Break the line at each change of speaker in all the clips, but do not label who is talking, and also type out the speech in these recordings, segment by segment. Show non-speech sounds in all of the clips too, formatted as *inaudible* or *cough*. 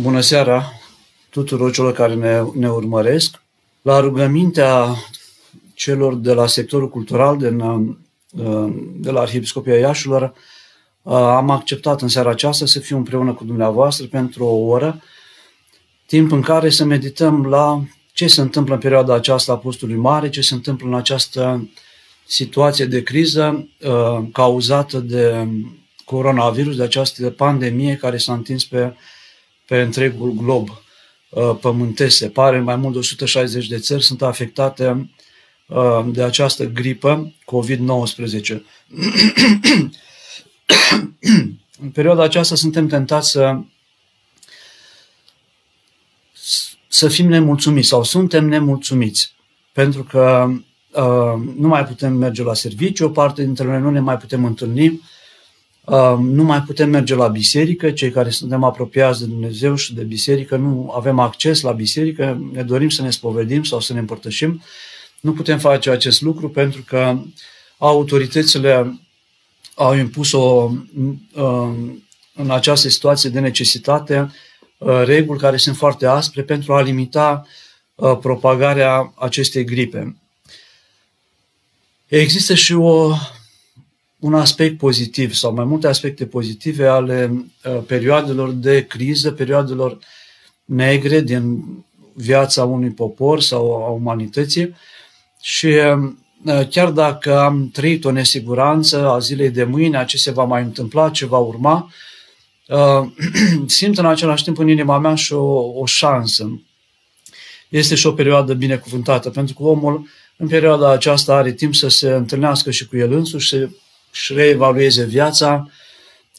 Bună seara tuturor celor care ne, ne urmăresc. La rugămintea celor de la sectorul cultural din, de la Arhiepiscopia Iașilor, am acceptat în seara aceasta să fiu împreună cu dumneavoastră pentru o oră, timp în care să medităm la ce se întâmplă în perioada aceasta a postului mare, ce se întâmplă în această situație de criză uh, cauzată de coronavirus, de această pandemie care s-a întins pe pe întregul glob uh, pământesc. Se pare mai mult de 160 de țări sunt afectate uh, de această gripă COVID-19. *coughs* În perioada aceasta suntem tentați să să fim nemulțumiți sau suntem nemulțumiți pentru că uh, nu mai putem merge la serviciu, o parte dintre noi nu ne mai putem întâlni, nu mai putem merge la biserică, cei care suntem apropiați de Dumnezeu și de biserică, nu avem acces la biserică, ne dorim să ne spovedim sau să ne împărtășim. Nu putem face acest lucru pentru că autoritățile au impus-o în această situație de necesitate reguli care sunt foarte aspre pentru a limita propagarea acestei gripe. Există și o un aspect pozitiv sau mai multe aspecte pozitive ale uh, perioadelor de criză, perioadelor negre din viața unui popor sau a umanității și uh, chiar dacă am trăit o nesiguranță a zilei de mâine, a ce se va mai întâmpla, ce va urma, uh, *clears throat* simt în același timp în inima mea și o, o șansă. Este și o perioadă binecuvântată, pentru că omul în perioada aceasta are timp să se întâlnească și cu el însuși, să și reevalueze viața,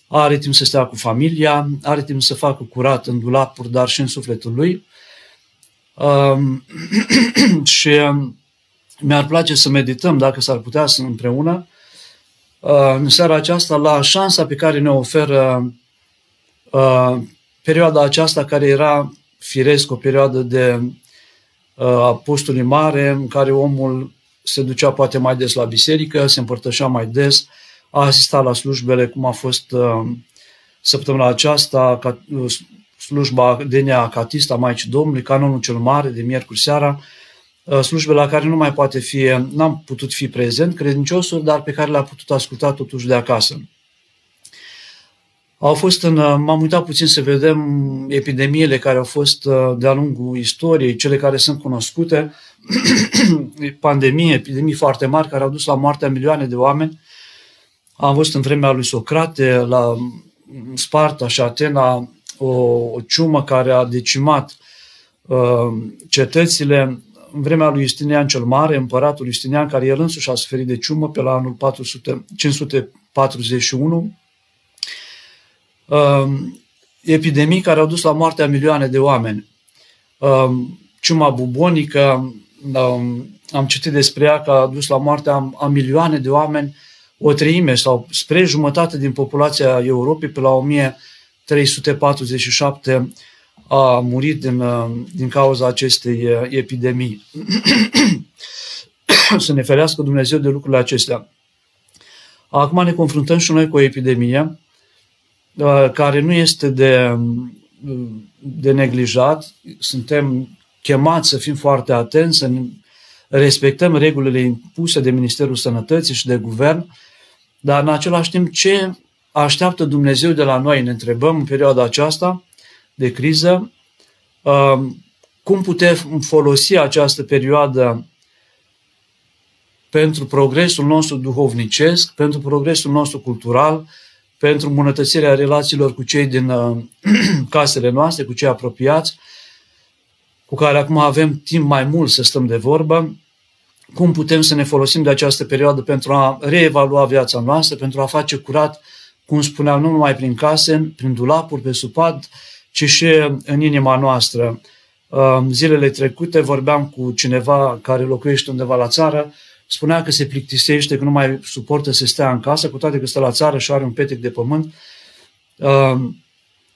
are timp să stea cu familia, are timp să facă curat în dulapuri, dar și în sufletul lui. Um, *clears throat* și um, mi-ar place să medităm, dacă s-ar putea să împreună, uh, în seara aceasta, la șansa pe care ne oferă uh, perioada aceasta, care era firesc o perioadă de uh, apostolii mare, în care omul se ducea poate mai des la biserică, se împărtășea mai des, a asistat la slujbele, cum a fost uh, săptămâna aceasta, ca, uh, slujba Denia Catista Maicii Domnului, canonul cel mare de miercuri seara, uh, slujbe la care nu mai poate fi, n-am putut fi prezent, credinciosul, dar pe care le-a putut asculta totuși de acasă. Au fost în, uh, m-am uitat puțin să vedem epidemiile care au fost uh, de-a lungul istoriei, cele care sunt cunoscute, *clears throat* pandemii, epidemii foarte mari care au dus la moartea milioane de oameni, am văzut în vremea lui Socrate, la Sparta și Atena, o, o ciumă care a decimat uh, cetățile. În vremea lui Justinian cel Mare, împăratul Justinian, care el însuși a suferit de ciumă pe la anul 400, 541, uh, epidemii care au dus la moartea milioane de oameni. Uh, ciuma bubonică, uh, am citit despre ea că a dus la moartea a, a milioane de oameni o treime sau spre jumătate din populația Europei, pe la 1347 a murit din, din cauza acestei uh, epidemii. *coughs* Să ne ferească Dumnezeu de lucrurile acestea. Acum ne confruntăm și noi cu o epidemie uh, care nu este de, de neglijat. Suntem chemați să fim foarte atenți, să respectăm regulile impuse de Ministerul Sănătății și de Guvern, dar în același timp ce așteaptă Dumnezeu de la noi, ne întrebăm în perioada aceasta de criză, um, cum putem folosi această perioadă pentru progresul nostru duhovnicesc, pentru progresul nostru cultural, pentru îmbunătățirea relațiilor cu cei din uh, *clears throat* casele noastre, cu cei apropiați, cu care acum avem timp mai mult să stăm de vorbă, cum putem să ne folosim de această perioadă pentru a reevalua viața noastră, pentru a face curat, cum spuneam, nu numai prin case, prin dulapuri, pe supad, ci și în inima noastră. Zilele trecute vorbeam cu cineva care locuiește undeva la țară, spunea că se plictisește, că nu mai suportă să stea în casă, cu toate că stă la țară și are un petec de pământ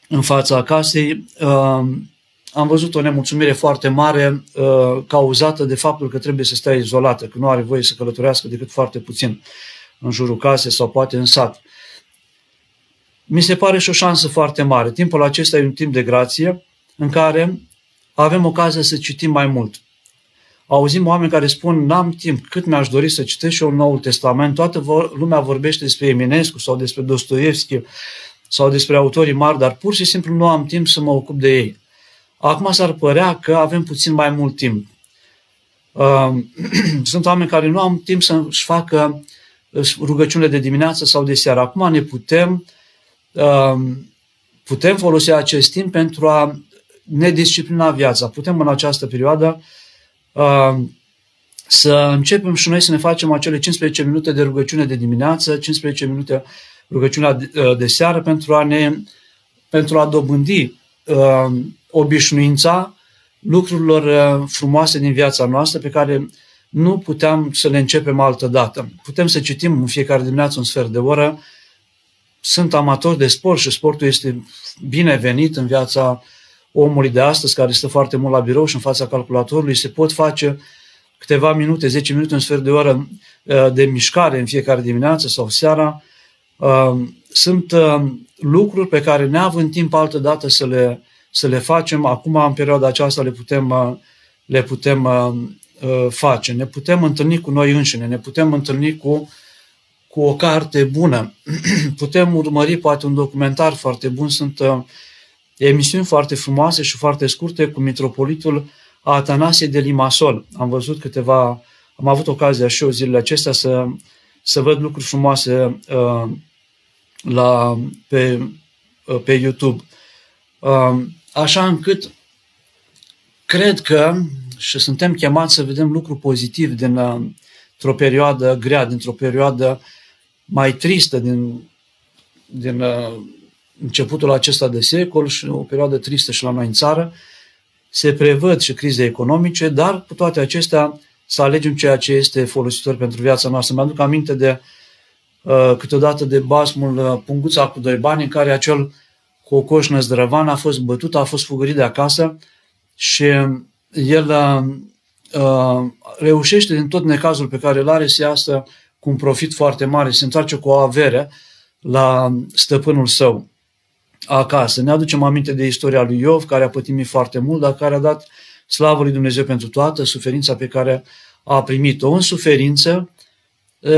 în fața casei am văzut o nemulțumire foarte mare uh, cauzată de faptul că trebuie să stea izolată, că nu are voie să călătorească decât foarte puțin în jurul casei sau poate în sat. Mi se pare și o șansă foarte mare. Timpul acesta e un timp de grație în care avem ocazia să citim mai mult. Auzim oameni care spun, n-am timp, cât mi-aș dori să citesc și eu Noul Testament. Toată lumea vorbește despre Eminescu sau despre Dostoevski sau despre autorii mari, dar pur și simplu nu am timp să mă ocup de ei. Acum s-ar părea că avem puțin mai mult timp. *clears throat* Sunt oameni care nu am timp să-și facă rugăciunile de dimineață sau de seară. Acum ne putem, putem folosi acest timp pentru a ne disciplina viața. Putem în această perioadă să începem și noi să ne facem acele 15 minute de rugăciune de dimineață, 15 minute rugăciunea de seară pentru a ne pentru a dobândi obișnuința lucrurilor uh, frumoase din viața noastră pe care nu puteam să le începem altă dată. Putem să citim în fiecare dimineață un sfert de oră. Sunt amator de sport și sportul este binevenit în viața omului de astăzi care stă foarte mult la birou și în fața calculatorului. Se pot face câteva minute, 10 minute, un sfert de oră uh, de mișcare în fiecare dimineață sau seara. Uh, sunt lucruri pe care neavând timp altă dată să le să le facem. Acum, în perioada aceasta, le putem, uh, le putem uh, uh, face. Ne putem întâlni cu noi înșine, ne putem întâlni cu, cu o carte bună, *clears throat* putem urmări poate un documentar foarte bun. Sunt emisiuni foarte frumoase și foarte scurte cu mitropolitul Atanasie de Limasol. Am văzut câteva, am avut ocazia și eu zilele acestea să, să văd lucruri frumoase uh, la, pe, uh, pe YouTube. Uh, așa încât cred că și suntem chemați să vedem lucru pozitiv din, într-o perioadă grea, dintr-o perioadă mai tristă din, din uh, începutul acesta de secol și o perioadă tristă și la noi în țară. Se prevăd și crize economice, dar cu toate acestea să alegem ceea ce este folositor pentru viața noastră. Mă aduc aminte de uh, câteodată de basmul uh, Punguța cu doi bani, în care acel Cocoș Năzdrăvan a fost bătut, a fost fugărit de acasă și el uh, reușește din tot necazul pe care îl are să iasă cu un profit foarte mare, să întoarce cu o avere la stăpânul său acasă. Ne aducem aminte de istoria lui Iov, care a pătimit foarte mult, dar care a dat slavă lui Dumnezeu pentru toată suferința pe care a primit-o. În suferință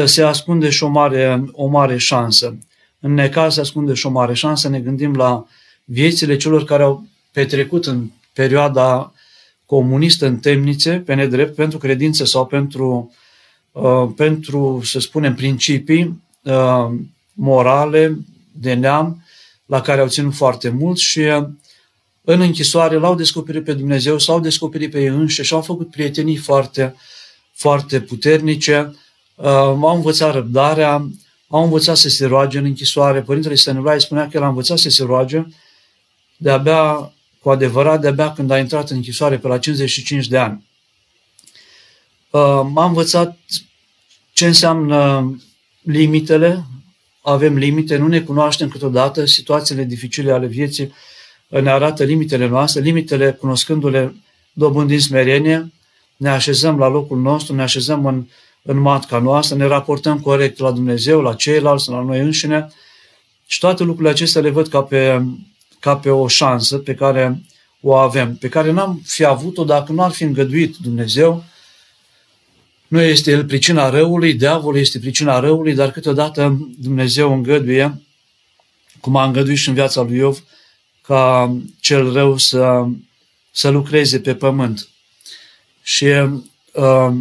se ascunde și o mare, o mare șansă în necaz se ascunde și o mare șansă. Ne gândim la viețile celor care au petrecut în perioada comunistă în temnițe, pe nedrept, pentru credință sau pentru, uh, pentru să spunem, principii uh, morale, de neam, la care au ținut foarte mult și uh, în închisoare l-au descoperit pe Dumnezeu, s-au descoperit pe ei înșiși și au făcut prietenii foarte, foarte puternice, uh, au învățat răbdarea, au învățat să se roage în închisoare. Părintele Stănulae spunea că el a învățat să se roage de-abia, cu adevărat, de-abia când a intrat în închisoare pe la 55 de ani. Uh, m-a învățat ce înseamnă limitele, avem limite, nu ne cunoaștem câteodată, situațiile dificile ale vieții ne arată limitele noastre, limitele cunoscându-le dobândind smerenie, ne așezăm la locul nostru, ne așezăm în în matca noastră, ne raportăm corect la Dumnezeu, la ceilalți, la noi înșine și toate lucrurile acestea le văd ca pe, ca pe o șansă pe care o avem, pe care n-am fi avut-o dacă nu ar fi îngăduit Dumnezeu. Nu este El pricina răului, diavolul este pricina răului, dar câteodată Dumnezeu îngăduie, cum a îngăduit și în viața lui Iov, ca cel rău să, să lucreze pe pământ. Și uh,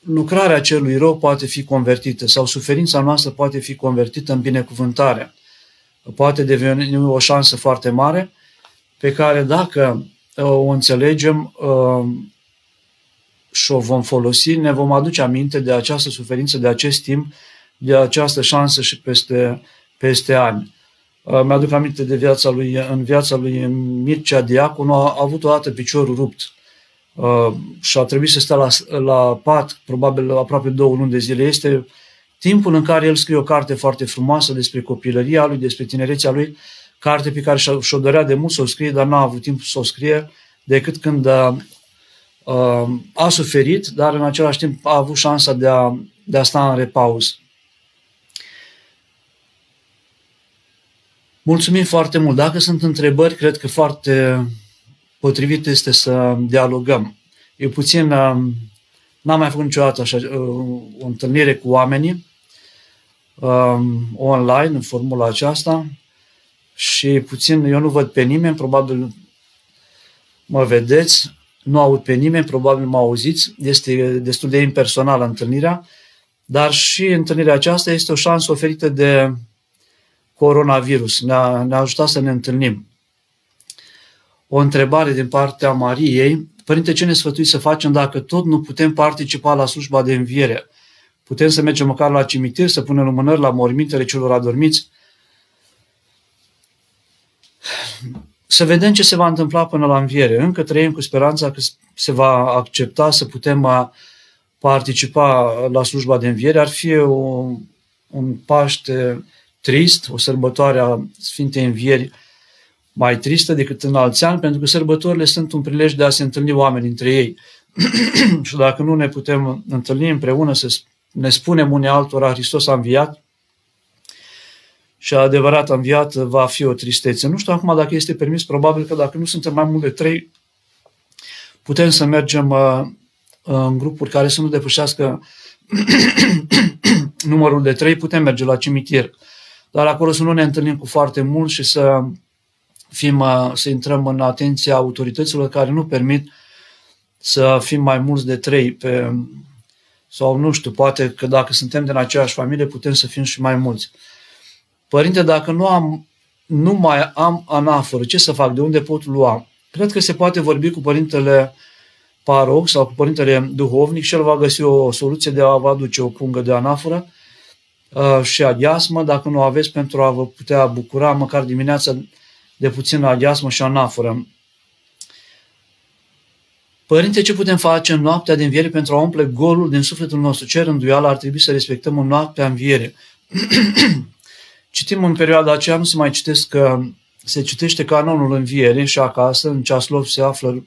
lucrarea celui rău poate fi convertită sau suferința noastră poate fi convertită în binecuvântare. Poate deveni o șansă foarte mare pe care dacă uh, o înțelegem uh, și o vom folosi, ne vom aduce aminte de această suferință, de acest timp, de această șansă și peste, peste ani. Uh, mi-aduc aminte de viața lui, în viața lui Mircea Diaconu, a avut o dată piciorul rupt uh, și a trebuit să stea la, la pat, probabil aproape două luni de zile. Este timpul în care el scrie o carte foarte frumoasă despre copilăria lui, despre tinerețea lui, carte pe care și-o dorea de mult să o scrie, dar n-a avut timp să o scrie decât când a, uh, a suferit, dar în același timp a avut șansa de a, de a sta în repaus. Mulțumim foarte mult. Dacă sunt întrebări, cred că foarte potrivit este să dialogăm. Eu puțin n-am mai făcut niciodată așa, uh, o întâlnire cu oamenii um, online în formula aceasta și puțin, eu nu văd pe nimeni, probabil mă vedeți, nu aud pe nimeni, probabil mă auziți, este destul de impersonală întâlnirea, dar și întâlnirea aceasta este o șansă oferită de coronavirus. Ne-a, ne-a ajutat să ne întâlnim. O întrebare din partea Mariei. Părinte, ce ne sfătui să facem dacă tot nu putem participa la slujba de înviere? Putem să mergem măcar la cimitir, să punem lumânări la mormintele celor adormiți? Să vedem ce se va întâmpla până la înviere. Încă trăim cu speranța că se va accepta să putem participa la slujba de înviere. Ar fi o, un Paște trist, o sărbătoare a Sfintei Învieri mai tristă decât în alți ani, pentru că sărbătorile sunt un prilej de a se întâlni oameni între ei. *clears throat* și dacă nu ne putem întâlni împreună, să ne spunem unii altora, Hristos a înviat, și adevărat a înviat, va fi o tristețe. Nu știu acum dacă este permis, probabil că dacă nu suntem mai mult de trei, putem să mergem uh, în grupuri care să nu depășească *clears throat* numărul de trei, putem merge la cimitir dar acolo să nu ne întâlnim cu foarte mult și să fim, uh, să intrăm în atenția autorităților care nu permit să fim mai mulți de trei pe, sau nu știu, poate că dacă suntem din aceeași familie putem să fim și mai mulți. Părinte, dacă nu am, nu mai am anaforă, ce să fac? De unde pot lua? Cred că se poate vorbi cu părintele paroc sau cu părintele duhovnic și el va găsi o soluție de a vă aduce o pungă de anaforă Uh, și aghiasmă, dacă nu aveți pentru a vă putea bucura măcar dimineața de puțină aghiasmă și anaforă. Părinte, ce putem face în noaptea de înviere pentru a umple golul din sufletul nostru? Ce rânduială ar trebui să respectăm în noaptea înviere? *clears throat* Citim în perioada aceea, nu se mai citesc că se citește canonul învierii și acasă, în ceaslov se află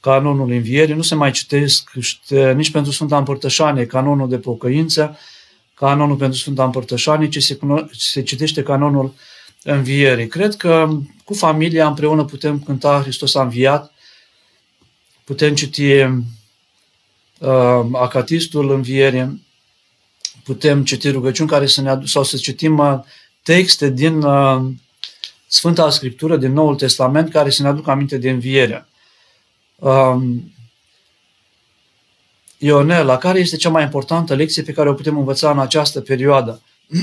canonul învierii, nu se mai citesc nici pentru Sfânta Împărtășanie canonul de pocăință, canonul pentru Sfânta Împărtășanie, ci se, se citește canonul învierii. Cred că cu familia împreună putem cânta Hristos a înviat, putem citi uh, acatistul învierii, putem citi rugăciuni care să ne adu- sau să citim uh, texte din uh, Sfânta Scriptură, din Noul Testament, care să ne aducă aminte de înviere. Uh, Ionela, care este cea mai importantă lecție pe care o putem învăța în această perioadă? *coughs*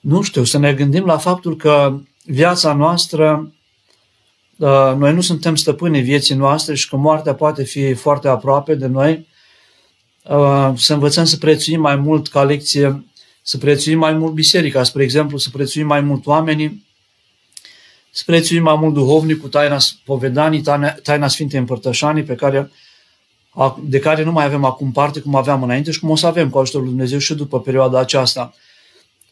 nu știu, să ne gândim la faptul că viața noastră, uh, noi nu suntem stăpânii vieții noastre și că moartea poate fi foarte aproape de noi, uh, să învățăm să prețuim mai mult ca lecție, să prețuim mai mult biserica, spre exemplu, să prețuim mai mult oamenii, să prețuim mai mult duhovnicul, taina povedanii, taina, taina Sfintei Împărtășanii, pe care, de care nu mai avem acum parte cum aveam înainte și cum o să avem cu ajutorul lui Dumnezeu și după perioada aceasta.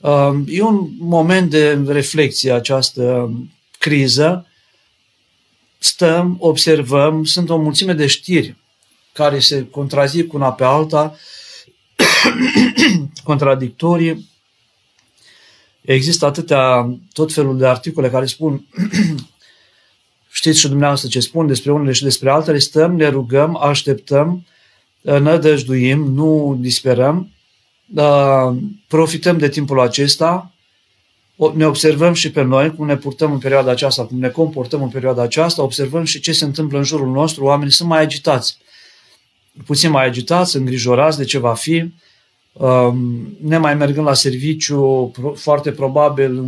Um, e un moment de reflexie această criză. Stăm, observăm, sunt o mulțime de știri care se contrazic una pe alta, *coughs* contradictorii, Există atâtea, tot felul de articole care spun, *coughs* știți și dumneavoastră ce spun despre unele și despre altele, stăm, ne rugăm, așteptăm, nădăjduim, nu disperăm, profităm de timpul acesta, ne observăm și pe noi cum ne purtăm în perioada aceasta, cum ne comportăm în perioada aceasta, observăm și ce se întâmplă în jurul nostru, oamenii sunt mai agitați, puțin mai agitați, îngrijorați de ce va fi, Um, nemai mergând la serviciu, foarte probabil,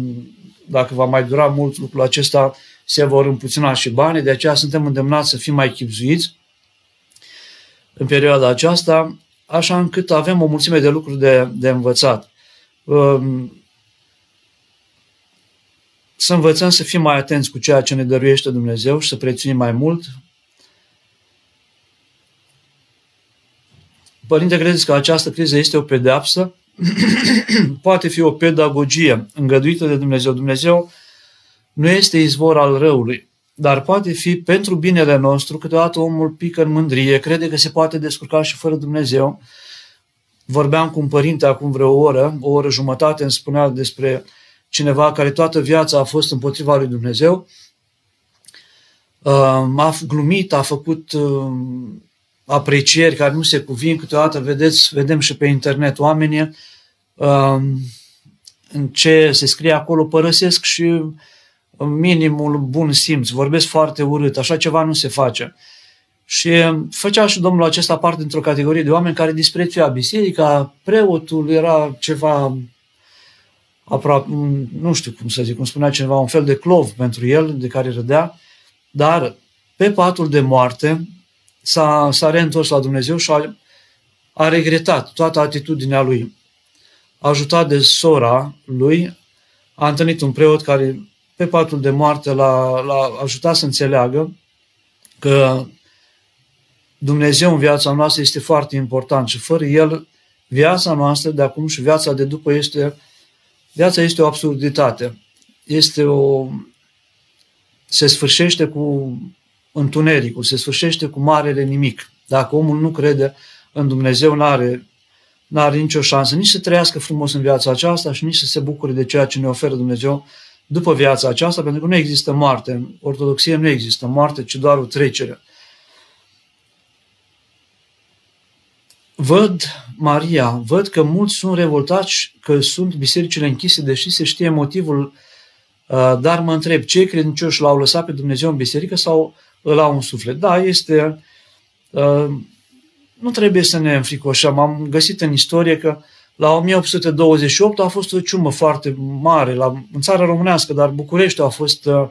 dacă va mai dura mult lucrul acesta, se vor împuțina și banii, de aceea suntem îndemnați să fim mai chipzuiți în perioada aceasta, așa încât avem o mulțime de lucruri de, de învățat. Um, să învățăm să fim mai atenți cu ceea ce ne dăruiește Dumnezeu și să prețuim mai mult Părinte, credeți că această criză este o pedeapsă? *clears throat* Poate fi o pedagogie îngăduită de Dumnezeu. Dumnezeu nu este izvor al răului, dar poate fi pentru binele nostru. Câteodată omul pică în mândrie, crede că se poate descurca și fără Dumnezeu. vorbeam cu un părinte acum vreo oră, o oră jumătate, îmi spunea despre cineva care toată viața a fost împotriva lui Dumnezeu. Uh, a glumit, a făcut uh, aprecieri care nu se cuvin, câteodată vedeți, vedem și pe internet oamenii în ce se scrie acolo părăsesc și minimul bun simț, vorbesc foarte urât, așa ceva nu se face. Și făcea și domnul acesta parte dintr-o categorie de oameni care disprețuia biserica, preotul era ceva aproape, nu știu cum să zic, cum spunea cineva, un fel de clov pentru el, de care râdea, dar pe patul de moarte s-a, s-a reîntors la Dumnezeu și a, a regretat toată atitudinea lui. A ajutat de sora lui, a întâlnit un preot care pe patul de moarte l-a, l-a ajutat să înțeleagă că Dumnezeu în viața noastră este foarte important și fără El viața noastră de acum și viața de după este viața este o absurditate. Este o se sfârșește cu întunericul, se sfârșește cu marele nimic. Dacă omul nu crede în Dumnezeu, nu are n-are nicio șansă nici să trăiască frumos în viața aceasta și nici să se bucure de ceea ce ne oferă Dumnezeu după viața aceasta, pentru că nu există moarte. În ortodoxie nu există moarte, ci doar o trecere. Văd, Maria, văd că mulți sunt revoltați că sunt bisericile închise, deși se știe motivul, uh, dar mă întreb, cei credincioși l-au lăsat pe Dumnezeu în biserică sau îl au în suflet? Da, este... Uh, nu trebuie să ne înfricoșăm. Am găsit în istorie că la 1828 a fost o ciumă foarte mare la, în țara românească, dar București a fost uh,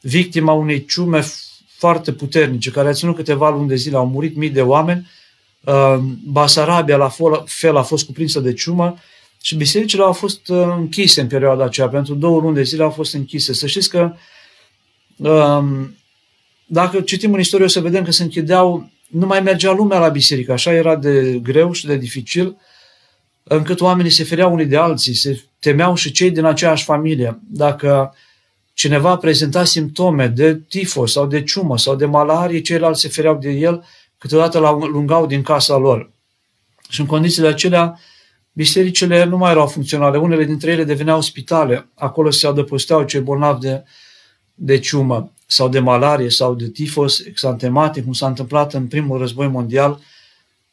victima unei ciume foarte puternice, care a ținut câteva luni de zile, au murit mii de oameni, uh, Basarabia la fel a fost cuprinsă de ciumă și bisericile au fost uh, închise în perioada aceea, pentru două luni de zile au fost închise. Să știți că um, dacă citim în istorie o să vedem că se închideau, nu mai mergea lumea la biserică, așa era de greu și de dificil, încât oamenii se fereau unii de alții, se temeau și cei din aceeași familie. Dacă cineva prezenta simptome de tifos sau de ciumă sau de malarie, ceilalți se fereau de el, câteodată l lungau din casa lor. Și în condițiile acelea, bisericile nu mai erau funcționale. Unele dintre ele deveneau spitale. Acolo se adăposteau cei bolnavi de, de ciumă sau de malarie sau de tifos exantematic, cum s-a întâmplat în primul război mondial,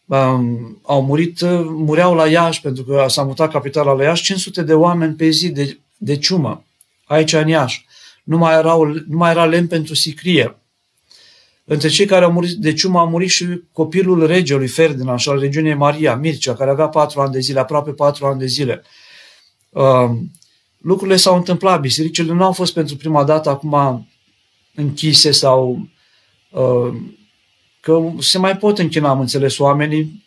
um, au murit, mureau la Iași, pentru că s-a mutat capitala la Iași, 500 de oameni pe zi de, de ciumă, aici în Iași. Nu mai, erau, nu mai era lemn pentru sicrie. Între cei care au murit de ciumă a murit și copilul regelui Ferdinand și al regiunii Maria, Mircea, care avea patru ani de zile, aproape patru ani de zile. Um, lucrurile s-au întâmplat, bisericile nu au fost pentru prima dată acum închise sau uh, că se mai pot închina, am înțeles, oamenii,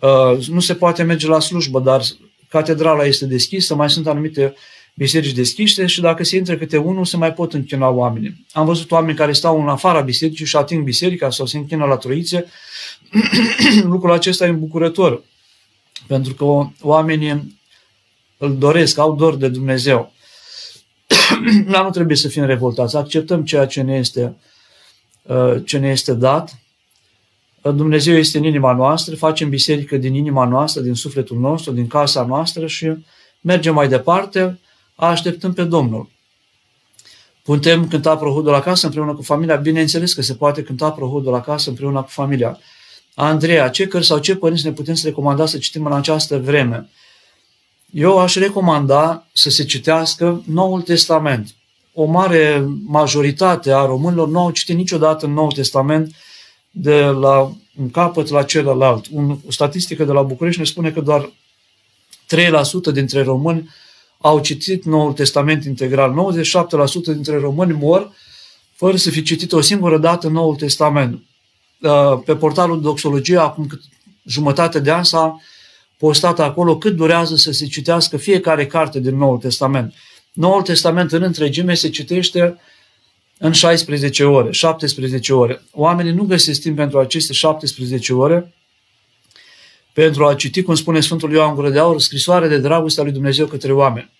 uh, nu se poate merge la slujbă, dar catedrala este deschisă, mai sunt anumite biserici deschise și dacă se intră câte unul, se mai pot închina oamenii. Am văzut oameni care stau în afara bisericii și ating biserica sau se închină la troițe. *clears throat* Lucrul acesta e îmbucurător, pentru că oamenii îl doresc, au dor de Dumnezeu. *clears throat* Dar nu trebuie să fim revoltați, acceptăm ceea ce ne este, uh, ce ne este dat Dumnezeu este în inima noastră, facem biserică din inima noastră, din sufletul nostru, din casa noastră și mergem mai departe, așteptăm pe Domnul. Putem cânta prohodul acasă împreună cu familia? Bineînțeles că se poate cânta prohodul acasă împreună cu familia. Andreea, ce cărți sau ce părinți ne putem să recomanda să citim în această vreme? Eu aș recomanda să se citească Noul Testament. O mare majoritate a românilor nu au citit niciodată Noul Testament de la un capăt la celălalt. Un, o statistică de la București ne spune că doar 3% dintre români au citit Noul Testament integral. 97% dintre români mor fără să fi citit o singură dată Noul Testament. Uh, pe portalul Doxologie, acum cât jumătate de ani, s-a postat acolo cât durează să se citească fiecare carte din Noul Testament. Noul Testament în întregime se citește în 16 ore, 17 ore. Oamenii nu găsesc timp pentru aceste 17 ore pentru a citi, cum spune Sfântul Ioan Gură de Aur, scrisoare de dragoste a lui Dumnezeu către oameni.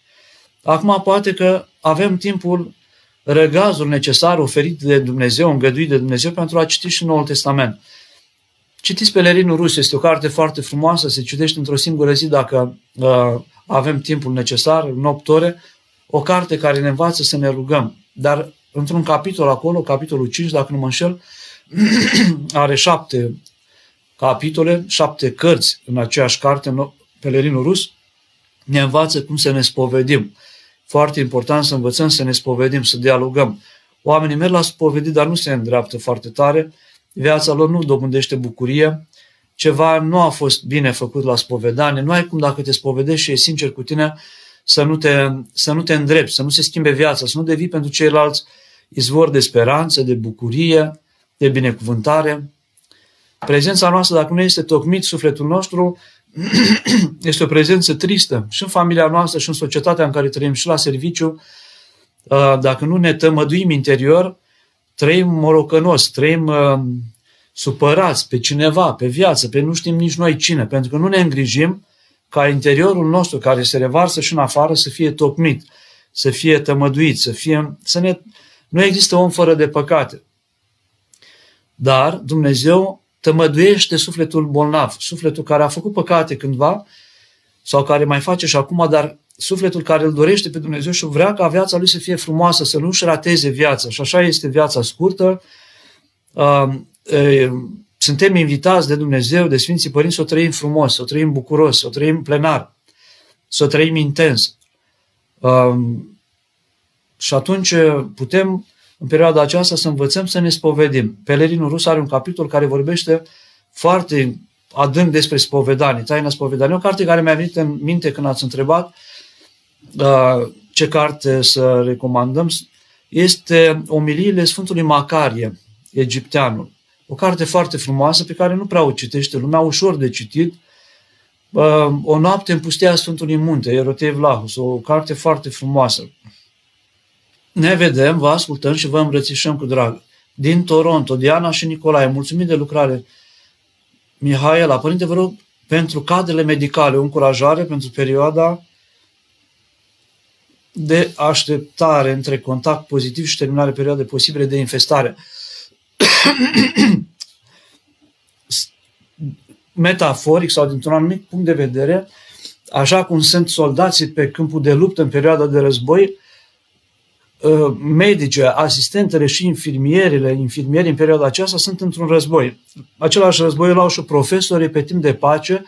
Acum poate că avem timpul, răgazul necesar oferit de Dumnezeu, îngăduit de Dumnezeu pentru a citi și Noul Testament. Citiți Pelerinul Rus, este o carte foarte frumoasă, se citește într-o singură zi dacă uh, avem timpul necesar, în 8 ore, o carte care ne învață să ne rugăm. Dar într-un capitol acolo, capitolul 5, dacă nu mă înșel, *clears throat* are șapte capitole, șapte cărți în aceeași carte, în Pelerinul Rus, ne învață cum să ne spovedim. Foarte important să învățăm să ne spovedim, să dialogăm. Oamenii merg la spovedit, dar nu se îndreaptă foarte tare, viața lor nu dobândește bucurie, ceva nu a fost bine făcut la spovedanie, nu ai cum dacă te spovedești și e sincer cu tine să nu te, să nu te îndrepți, să nu se schimbe viața, să nu devii pentru ceilalți izvor de speranță, de bucurie, de binecuvântare. Prezența noastră, dacă nu este tocmit sufletul nostru, *clears throat* este o prezență tristă și în familia noastră și în societatea în care trăim și la serviciu. Uh, dacă nu ne tămăduim interior, trăim morocănos, trăim uh, supărați pe cineva, pe viață, pe nu știm nici noi cine, pentru că nu ne îngrijim ca interiorul nostru care se revarsă și în afară să fie tocmit, să fie tămăduit, să fie, să ne, nu există om fără de păcate. Dar Dumnezeu tămăduiește sufletul bolnav, sufletul care a făcut păcate cândva sau care mai face și acum, dar sufletul care îl dorește pe Dumnezeu și vrea ca viața lui să fie frumoasă, să nu-și rateze viața. Și așa este viața scurtă. Suntem invitați de Dumnezeu, de Sfinții Părinți, să o trăim frumos, să o trăim bucuros, să o trăim plenar, să o trăim intens. Și atunci putem în perioada aceasta să învățăm să ne spovedim. Pelerinul rus are un capitol care vorbește foarte adânc despre spovedanie, taina spovedanie. O carte care mi-a venit în minte când ați întrebat uh, ce carte să recomandăm este Omiliile Sfântului Macarie, egipteanul. O carte foarte frumoasă pe care nu prea o citește lumea, ușor de citit. Uh, o noapte în pustia Sfântului Munte, Erotei Vlahus, o carte foarte frumoasă. Ne vedem, vă ascultăm și vă îmbrățișăm cu drag. Din Toronto, Diana și Nicolae, mulțumim de lucrare. Mihaela, părinte, vă rog, pentru cadrele medicale, o încurajare pentru perioada de așteptare între contact pozitiv și terminare perioade posibile de infestare. *clears throat* Metaforic sau dintr-un anumit punct de vedere, așa cum sunt soldații pe câmpul de luptă în perioada de război, Uh, medice, asistentele și infirmierile, infirmierii în perioada aceasta sunt într-un război. Același război îl au și profesorii pe timp de pace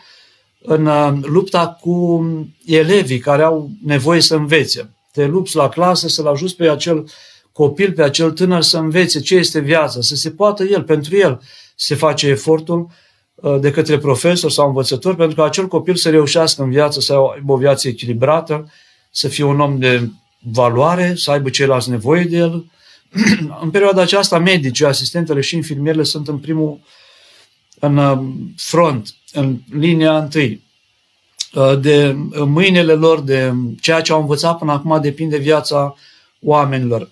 în uh, lupta cu elevii care au nevoie să învețe. Te lupți la clasă să-l ajuți pe acel copil, pe acel tânăr să învețe ce este viața, să se poată el, pentru el se face efortul uh, de către profesor sau învățător pentru ca acel copil să reușească în viață, să aibă o viață echilibrată, să fie un om de valoare, să aibă ceilalți nevoie de el. *clears throat* în perioada aceasta, medicii, asistentele și infirmierele sunt în primul în uh, front, în linia întâi. Uh, de mâinile lor, de ceea ce au învățat până acum, depinde viața oamenilor.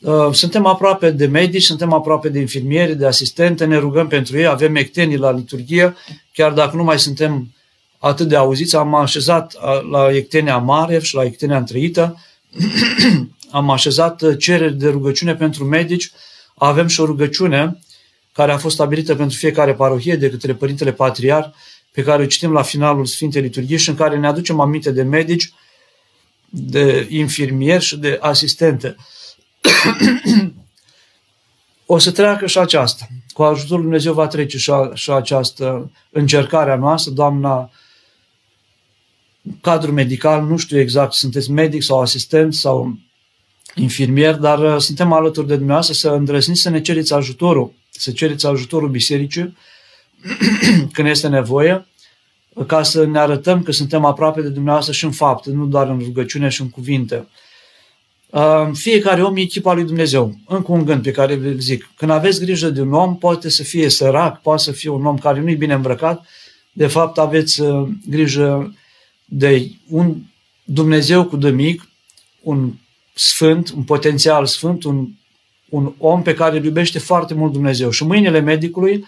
Uh, suntem aproape de medici, suntem aproape de infirmieri, de asistente, ne rugăm pentru ei, avem ectenii la liturghie, chiar dacă nu mai suntem atât de auziți, am așezat la ectenia mare și la ectenia întreită, *clears throat* am așezat uh, cereri de rugăciune pentru medici. Avem și o rugăciune care a fost stabilită pentru fiecare parohie de către Părintele Patriar, pe care o citim la finalul Sfintei Liturghii și în care ne aducem aminte de medici, de infirmieri și de asistente. *clears throat* o să treacă și aceasta. Cu ajutorul Dumnezeu va trece și, a, și această încercare a noastră. Doamna cadru medical, nu știu exact, sunteți medic sau asistent sau infirmier, dar uh, suntem alături de dumneavoastră să îndrăzniți să ne cereți ajutorul, să cereți ajutorul bisericii *clears throat* când este nevoie, ca să ne arătăm că suntem aproape de dumneavoastră și în fapt, nu doar în rugăciune și în cuvinte. Uh, fiecare om e echipa lui Dumnezeu. Încă un gând pe care vi zic. Când aveți grijă de un om, poate să fie sărac, poate să fie un om care nu e bine îmbrăcat, de fapt aveți uh, grijă de un Dumnezeu cu de mic, un sfânt, un potențial sfânt, un, un om pe care îl iubește foarte mult Dumnezeu. Și mâinile medicului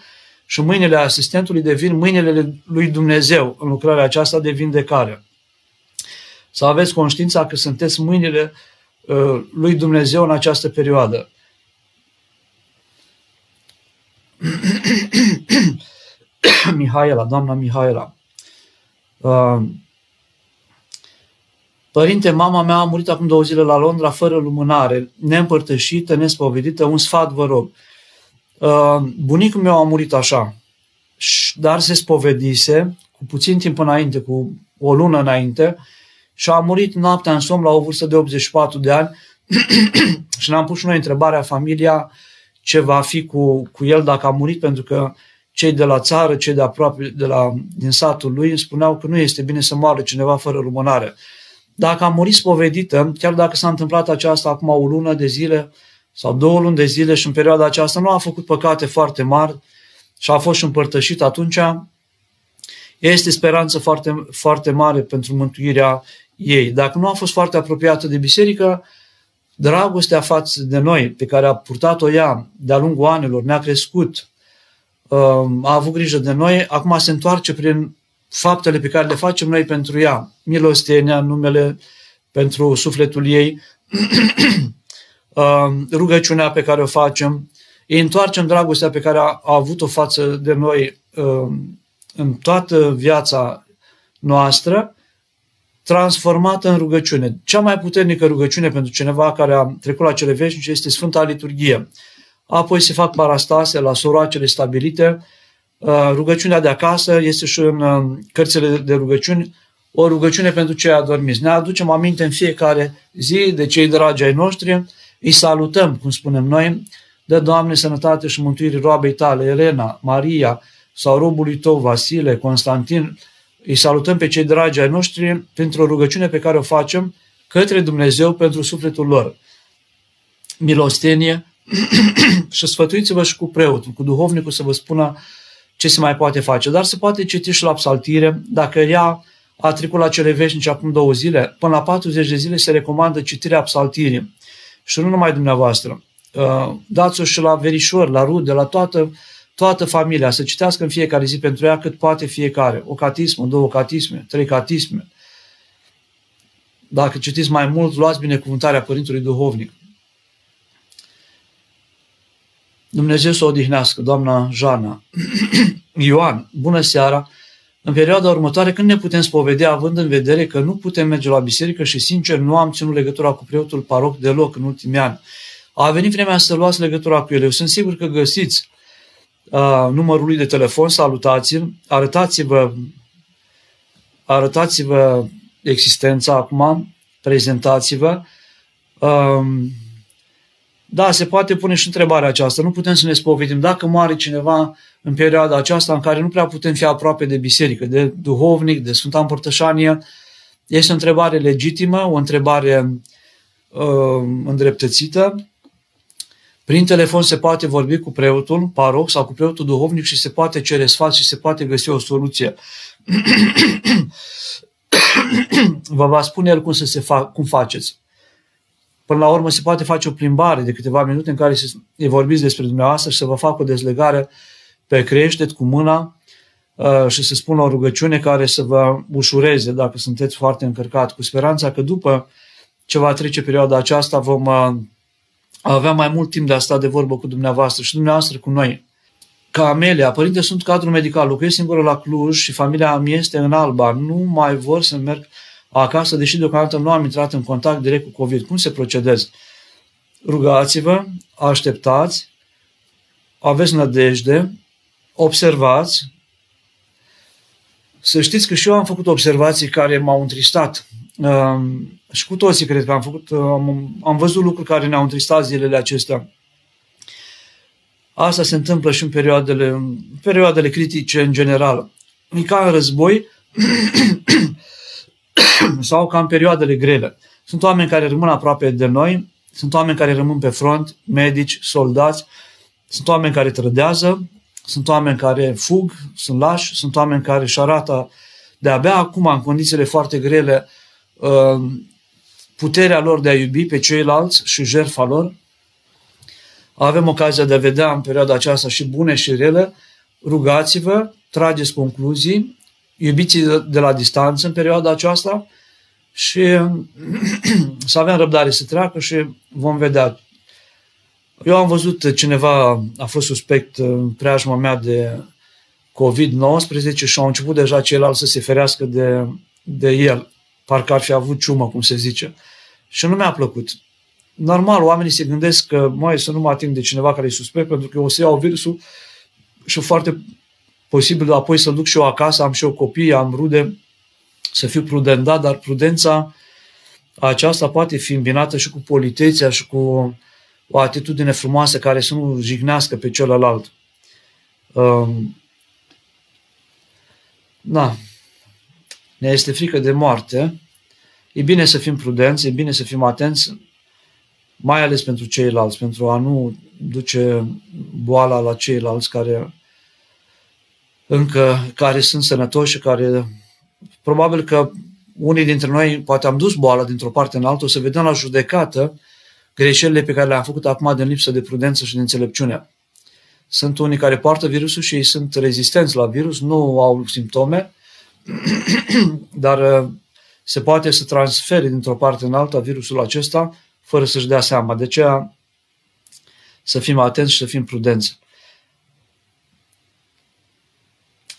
și mâinile asistentului devin mâinile lui Dumnezeu în lucrarea aceasta de vindecare. Să aveți conștiința că sunteți mâinile uh, lui Dumnezeu în această perioadă. *coughs* Mihaela, doamna Mihaela. Uh, Părinte, mama mea a murit acum două zile la Londra fără lumânare, neîmpărtășită, nespovedită, un sfat vă rog. Uh, bunicul meu a murit așa, dar se spovedise cu puțin timp înainte, cu o lună înainte, și a murit noaptea în somn la o vârstă de 84 de ani *clears throat* și ne-am pus și noi întrebarea familia ce va fi cu, cu el dacă a murit, pentru că cei de la țară, cei de aproape, de la, din satul lui, îmi spuneau că nu este bine să moară cineva fără lumânare. Dacă a murit spovedită, chiar dacă s-a întâmplat aceasta acum o lună de zile sau două luni de zile și în perioada aceasta nu a făcut păcate foarte mari și a fost și împărtășit, atunci. Este speranță foarte, foarte mare pentru mântuirea ei. Dacă nu a fost foarte apropiată de biserică, dragostea față de noi, pe care a purtat-o ea de-a lungul anilor, ne-a crescut, um, a avut grijă de noi, acum se întoarce prin faptele pe care le facem noi pentru ea, milostenia, numele pentru sufletul ei, um, *clears throat* rugăciunea pe care o facem, îi întoarcem dragostea pe care a, a avut-o față de noi um, în toată viața noastră transformată în rugăciune. Cea mai puternică rugăciune pentru cineva care a trecut la cele veșnice este Sfânta Liturghie. Apoi se fac parastase la soroacele stabilite. Uh, rugăciunea de acasă este și în uh, cărțile de rugăciuni o rugăciune pentru cei adormiți. Ne aducem aminte în fiecare zi de cei dragi ai noștri, îi salutăm, cum spunem noi, de Doamne sănătate și mântuire roabei tale, Elena, Maria sau robului tău, Vasile, Constantin, îi salutăm pe cei dragi ai noștri pentru o rugăciune pe care o facem către Dumnezeu pentru sufletul lor. Milostenie *clears throat* și sfătuiți-vă și cu preotul, cu duhovnicul să vă spună ce se mai poate face. Dar se poate citi și la psaltire. Dacă ea a trecut la cele veșnice acum două zile, până la 40 de zile se recomandă citirea psaltirii. Și nu numai dumneavoastră. Uh, dați-o și la verișori, la rude, la toată toată familia să citească în fiecare zi pentru ea cât poate fiecare. O catismă, două catisme, trei catisme. Dacă citiți mai mult, luați binecuvântarea Părintului Duhovnic. Dumnezeu să o odihnească, doamna Jana. *clears throat* Ioan, bună seara! În perioada următoare, când ne putem spovedea, având în vedere că nu putem merge la biserică și, sincer, nu am ținut legătura cu preotul paroc deloc în ultimii ani. A venit vremea să luați legătura cu el. Eu sunt sigur că găsiți uh, numărului de telefon, salutați-l, arătați-vă, arătați-vă existența acum, prezentați-vă. Um, da, se poate pune și întrebarea aceasta. Nu putem să ne spovedim. Dacă moare cineva în perioada aceasta în care nu prea putem fi aproape de biserică, de duhovnic, de Sfânta Împărtășanie, este o întrebare legitimă, o întrebare uh, îndreptățită prin telefon se poate vorbi cu preotul, paroc sau cu preotul duhovnic și se poate cere sfat și se poate găsi o soluție. *coughs* Vă va spune el cum să se fac, cum faceți. Până la urmă se poate face o plimbare de câteva minute în care se, e vorbiți despre dumneavoastră și să vă facă o dezlegare pe creștet cu mâna uh, și să spună o rugăciune care să vă ușureze dacă sunteți foarte încărcat, cu speranța că după ce va trece perioada aceasta vom uh, avea mai mult timp de a sta de vorbă cu dumneavoastră și dumneavoastră cu noi. Ca Amelia, părinte, sunt cadru medical, locuiesc singură la Cluj și familia mea este în Alba. Nu mai vor să merg acasă, deși deocamdată nu am intrat în contact direct cu COVID. Cum se procedez? Rugați-vă, așteptați, aveți nădejde, observați. Să știți că și eu am făcut observații care m-au întristat și cu toții cred că am făcut, am, am văzut lucruri care ne-au întristat zilele acestea. Asta se întâmplă și în perioadele, în perioadele critice în general. E ca în război *clears throat* *clears throat* sau ca în perioadele grele. Sunt oameni care rămân aproape de noi, sunt oameni care rămân pe front, medici, soldați, sunt oameni care trădează, sunt oameni care fug, sunt lași, sunt oameni care își arată de-abia acum, în condițiile foarte grele, Uh, puterea lor de a iubi pe ceilalți și jertfa lor. Avem ocazia de a vedea în perioada aceasta și bune și rele. Rugați-vă, trageți concluzii, iubiți de la distanță în perioada aceasta și *clears throat* să avem răbdare să treacă și vom vedea. Eu am văzut cineva, a fost suspect în preajma mea de COVID-19 și au început deja ceilalți să se ferească de, de el. Parcă ar fi avut ciumă, cum se zice. Și nu mi-a plăcut. Normal, oamenii se gândesc că, mai să nu mă ating de cineva care e suspect, pentru că o să iau virusul și foarte posibil apoi să duc și eu acasă, am și eu copii, am rude, să fiu prudent, da, dar prudența aceasta poate fi îmbinată și cu politețea și cu o atitudine frumoasă care să nu jignească pe celălalt. Um, da. Ne este frică de moarte. E bine să fim prudenți, e bine să fim atenți, mai ales pentru ceilalți, pentru a nu duce boala la ceilalți care încă care sunt sănătoși și care probabil că unii dintre noi poate am dus boala dintr-o parte în altă, o să vedem la judecată greșelile pe care le-am făcut acum din lipsă de prudență și de înțelepciune. Sunt unii care poartă virusul și ei sunt rezistenți la virus, nu au simptome, *clears throat* dar uh, se poate să transfere dintr-o parte în alta virusul acesta fără să-și dea seama. De aceea să fim atenți și să fim prudenți.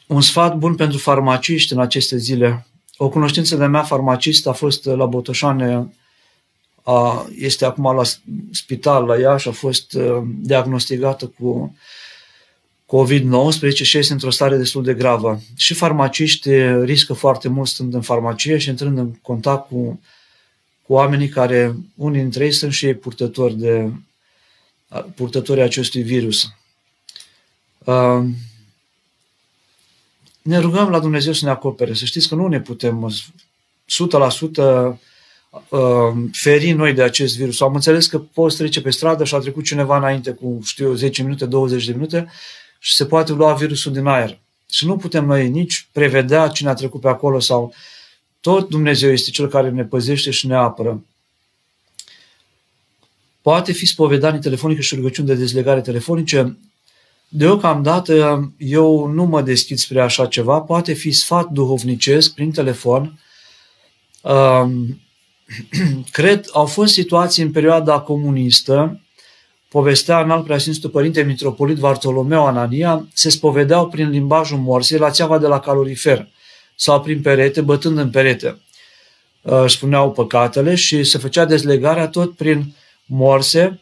Un sfat bun pentru farmaciști în aceste zile. O cunoștință de mea farmacist a fost la Botoșane, a, este acum la spital la ea și a fost uh, diagnosticată cu COVID-19 și este într-o stare destul de gravă. Și farmaciști riscă foarte mult stând în farmacie și intrând în contact cu, cu oamenii care, unii dintre ei sunt și ei purtători, de, purtători acestui virus. Uh, ne rugăm la Dumnezeu să ne acopere. Să știți că nu ne putem 100% feri noi de acest virus. Am înțeles că poți trece pe stradă și a trecut cineva înainte cu, știu eu, 10 minute, 20 de minute și se poate lua virusul din aer. Și nu putem noi nici prevedea cine a trecut pe acolo sau tot Dumnezeu este Cel care ne păzește și ne apără. Poate fi spovedanie telefonică și rugăciuni de dezlegare telefonice. Deocamdată eu nu mă deschid spre așa ceva. Poate fi sfat duhovnicesc prin telefon. Um, *clears throat* cred, au fost situații în perioada comunistă povestea în alt preasfințitul Părinte Mitropolit Vartolomeu Anania, se spovedeau prin limbajul morsei la țeava de la calorifer sau prin perete, bătând în perete. Uh, își spuneau păcatele și se făcea dezlegarea tot prin morse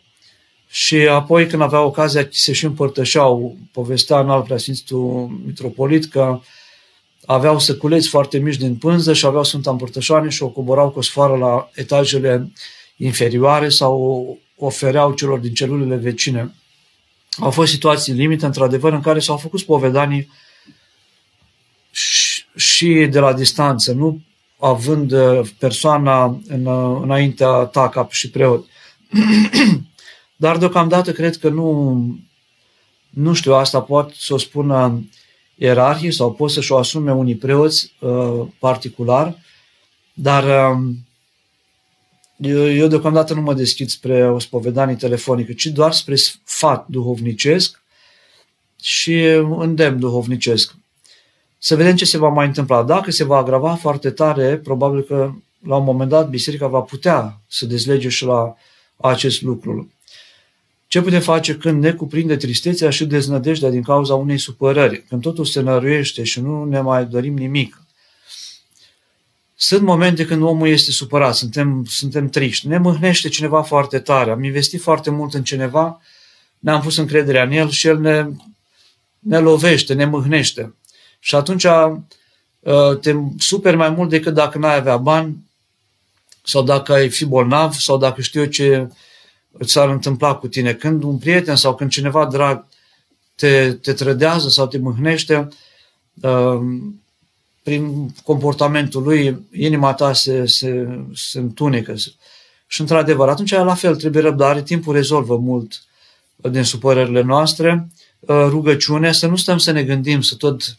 și apoi când avea ocazia se și împărtășeau, povestea în alt preasfințitul Mitropolit că aveau săculeți foarte mici din pânză și aveau Sfânta Împărtășoane și o coborau cu o sfoară la etajele inferioare sau ofereau celor din celulele vecine. Au fost situații limite, într-adevăr, în care s-au făcut spovedanii și de la distanță, nu având uh, persoana în, uh, înaintea ta ca și preot. *clears throat* Dar deocamdată cred că nu, nu știu, asta pot să o spună ierarhii sau pot să-și o asume unii preoți uh, particular, dar uh, eu, eu deocamdată nu mă deschid spre o spovedanie telefonică, ci doar spre sfat duhovnicesc și îndemn duhovnicesc. Să vedem ce se va mai întâmpla. Dacă se va agrava foarte tare, probabil că la un moment dat biserica va putea să dezlege și la acest lucru. Ce putem face când ne cuprinde tristețea și deznădejdea din cauza unei supărări, când totul se năruiește și nu ne mai dorim nimic? Sunt momente când omul este supărat, suntem, suntem triști, ne mâhnește cineva foarte tare, am investit foarte mult în cineva, ne-am pus încrederea în el și el ne, ne lovește, ne mâhnește. Și atunci uh, te superi mai mult decât dacă n-ai avea bani sau dacă ai fi bolnav sau dacă știu eu ce s-ar întâmpla cu tine. Când un prieten sau când cineva drag te, te trădează sau te mâhnește, uh, prin comportamentul lui, inima ta se, se, se întunecă. Și într-adevăr, atunci la fel trebuie răbdare, timpul rezolvă mult din supărările noastre, uh, rugăciune, să nu stăm să ne gândim, să tot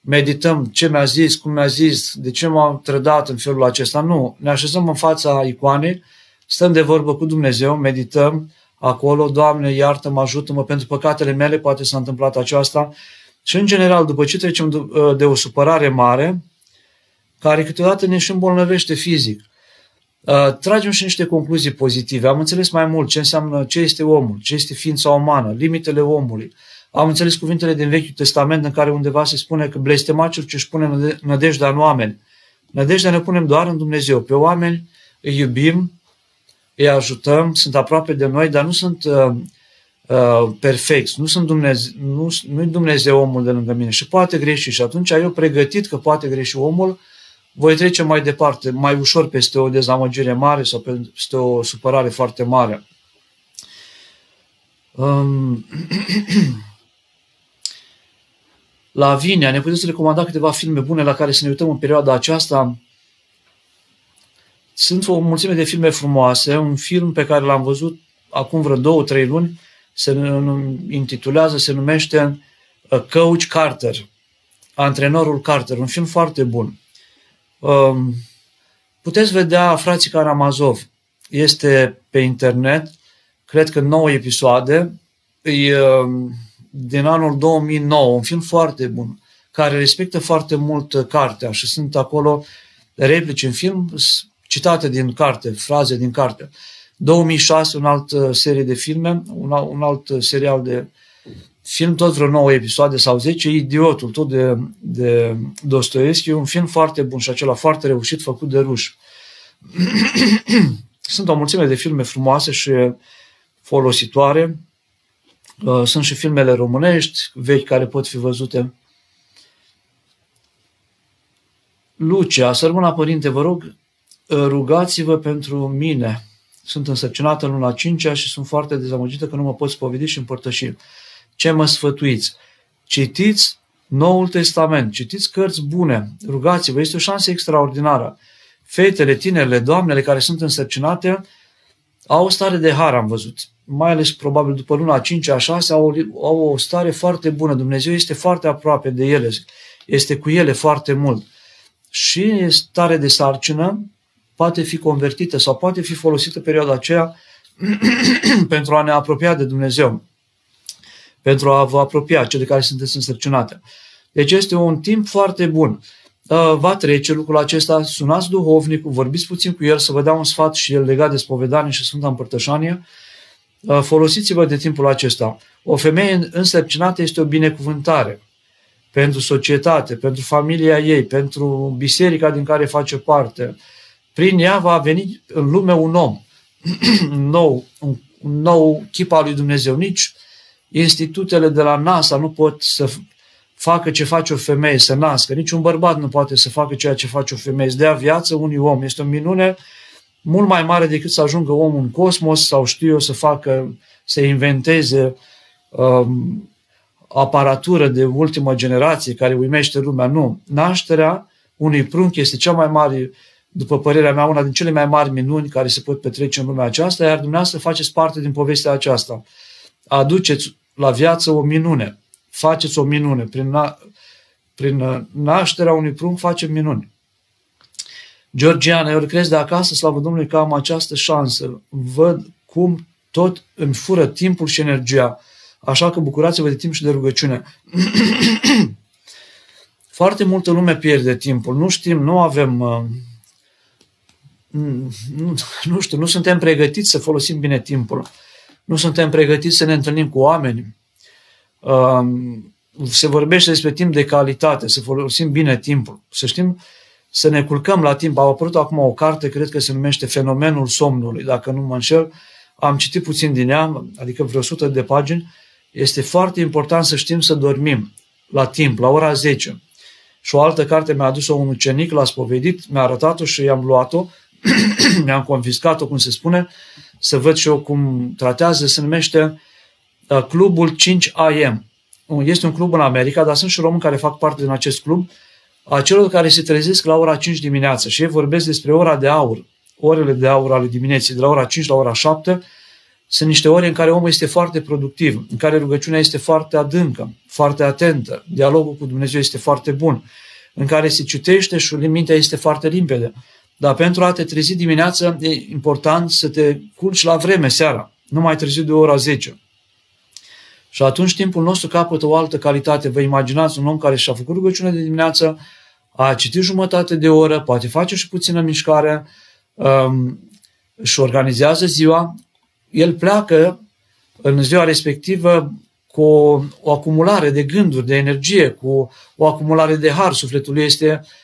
medităm ce mi-a zis, cum mi-a zis, de ce m-am trădat în felul acesta. Nu, ne așezăm în fața icoanei, stăm de vorbă cu Dumnezeu, medităm acolo, Doamne, iartă-mă, ajută-mă pentru păcatele mele, poate s-a întâmplat aceasta, și în general, după ce trecem ă, de o supărare mare, care câteodată ne și îmbolnăvește fizic, ă, tragem și niște concluzii pozitive. Am înțeles mai mult ce înseamnă ce este omul, ce este ființa umană, limitele omului. Am înțeles cuvintele din Vechiul Testament în care undeva se spune că blestemaciul ce își pune nădejdea în oameni. Nădejdea ne punem doar în Dumnezeu. Pe oameni îi iubim, îi ajutăm, sunt aproape de noi, dar nu sunt uh, uh, perfecți, nu sunt Dumnezeu, nu, nu Dumnezeu omul de lângă mine și poate greși și atunci eu pregătit că poate greși omul, voi trece mai departe, mai ușor peste o dezamăgire mare sau peste o supărare foarte mare. Um, *clears throat* la Vinea, ne puteți recomanda câteva filme bune la care să ne uităm în perioada aceasta? Sunt o mulțime de filme frumoase. Un film pe care l-am văzut acum vreo două, trei luni se intitulează, se numește uh, Coach Carter, Antrenorul Carter, un film foarte bun. Um, puteți vedea Frații Karamazov. Este pe internet, cred că 9 episoade. E um, din anul 2009, un film foarte bun, care respectă foarte mult cartea și sunt acolo replici în film citate din carte, fraze din carte. 2006, un alt uh, serie de filme, un, alt, un alt serial de film, tot vreo 9 episoade sau 10, Idiotul, tot de, de Dostoevski, un film foarte bun și acela foarte reușit, făcut de ruși. *clears throat* Sunt o mulțime de filme frumoase și folositoare. Uh, sunt și filmele românești, vechi, care pot fi văzute. Lucia, sărmâna părinte, vă rog, uh, rugați-vă pentru mine. Sunt însărcinată în luna 5 și sunt foarte dezamăgită că nu mă pot spovedi și împărtăși. Ce mă sfătuiți? Citiți Noul Testament, citiți cărți bune, rugați-vă, este o șansă extraordinară. Fetele, tinerele, doamnele care sunt însărcinate au o stare de har, am văzut. Mai ales probabil după luna 5 a 6 au, au o stare foarte bună. Dumnezeu este foarte aproape de ele, este cu ele foarte mult. Și stare de sarcină poate fi convertită sau poate fi folosită perioada aceea *clears throat* pentru a ne apropia de Dumnezeu pentru a vă apropia, cele care sunteți însărcinate. Deci este un timp foarte bun. Uh, va trece lucrul acesta, sunați duhovnicul, vorbiți puțin cu el să vă dea un sfat și el legat de spovedanie și Sfânta Împărtășanie. Uh, folosiți-vă de timpul acesta. O femeie însărcinată este o binecuvântare pentru societate, pentru familia ei, pentru biserica din care face parte. Prin ea va veni în lume un om *clears throat* nou, un, un nou chip al lui Dumnezeu. Nici institutele de la NASA nu pot să facă ce face o femeie, să nască. Niciun bărbat nu poate să facă ceea ce face o femeie, să dea viață unui om. Este o minune mult mai mare decât să ajungă omul în cosmos sau știu eu să facă, să inventeze um, aparatură de ultimă generație care uimește lumea. Nu. Nașterea unui prunc este cea mai mare, după părerea mea, una din cele mai mari minuni care se pot petrece în lumea aceasta, iar dumneavoastră faceți parte din povestea aceasta. Aduceți la viață o minune. Faceți o minune. Prin, na- prin uh, nașterea unui prunc facem minuni. Georgiana, eu lucrez de acasă, slavă Domnului că am această șansă. Văd cum tot îmi fură timpul și energia. Așa că bucurați-vă de timp și de rugăciune. *clears throat* Foarte multă lume pierde timpul. Nu știm, nu avem... Uh, nu, nu știu, nu suntem pregătiți să folosim bine timpul. Nu suntem pregătiți să ne întâlnim cu oameni. Um, se vorbește despre timp de calitate, să folosim bine timpul, să știm să ne culcăm la timp. A apărut acum o carte, cred că se numește Fenomenul somnului, dacă nu mă înșel. Am citit puțin din ea, adică vreo 100 de pagini. Este foarte important să știm să dormim la timp, la ora 10. Și o altă carte mi-a adus-o un ucenic, l-a spovedit, mi-a arătat-o și i-am luat-o, *clears throat* mi-am confiscat-o, cum se spune, să văd și eu cum tratează, se numește uh, Clubul 5 AM. Este un club în America, dar sunt și români care fac parte din acest club, a celor care se trezesc la ora 5 dimineața și ei vorbesc despre ora de aur, orele de aur ale dimineții, de la ora 5 la ora 7, sunt niște ore în care omul este foarte productiv, în care rugăciunea este foarte adâncă, foarte atentă, dialogul cu Dumnezeu este foarte bun, în care se citește și mintea este foarte limpede. Dar pentru a te trezi dimineața e important să te culci la vreme seara, nu mai târziu de ora 10. Și atunci timpul nostru capătă o altă calitate. Vă imaginați un om care și-a făcut rugăciune de dimineață, a citit jumătate de oră, poate face și puțină mișcare, um, și organizează ziua, el pleacă în ziua respectivă cu o, o acumulare de gânduri, de energie, cu o acumulare de har. Sufletul este uh,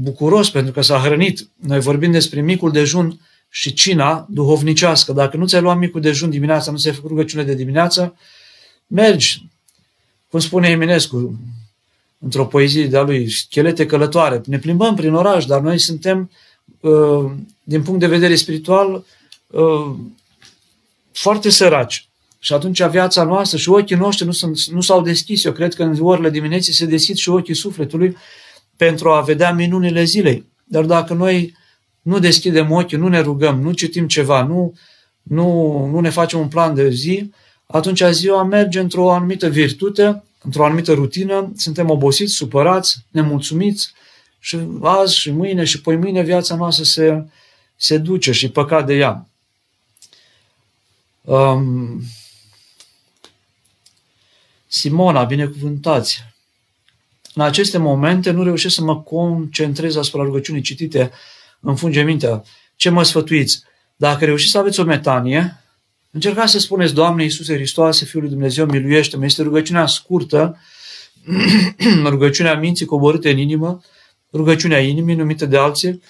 bucuros pentru că s-a hrănit. Noi vorbim despre micul dejun și cina duhovnicească. Dacă nu ți-ai luat micul dejun dimineața, nu ți-ai făcut rugăciune de dimineață, mergi, cum spune Eminescu, într-o poezie de-a lui, schelete călătoare. Ne plimbăm prin oraș, dar noi suntem, uh, din punct de vedere spiritual, uh, foarte săraci. Și atunci viața noastră și ochii noștri nu, sunt, nu s-au deschis. Eu cred că în orele dimineții se deschid și ochii sufletului pentru a vedea minunile zilei. Dar dacă noi nu deschidem ochii, nu ne rugăm, nu citim ceva, nu, nu, nu ne facem un plan de zi, atunci ziua merge într-o anumită virtute, într-o anumită rutină, suntem obosiți, supărați, nemulțumiți și azi și mâine și poi mâine viața noastră se, se duce și păcat de ea. Um, Simona, binecuvântați! În aceste momente nu reușesc să mă concentrez asupra rugăciunii citite în funge mintea. Ce mă sfătuiți? Dacă reușiți să aveți o metanie, încercați să spuneți, Doamne Iisuse Hristoase, Fiul lui Dumnezeu, miluiește-mă. Este rugăciunea scurtă, *clears throat* rugăciunea minții coborâte în inimă, rugăciunea inimii numită de alții.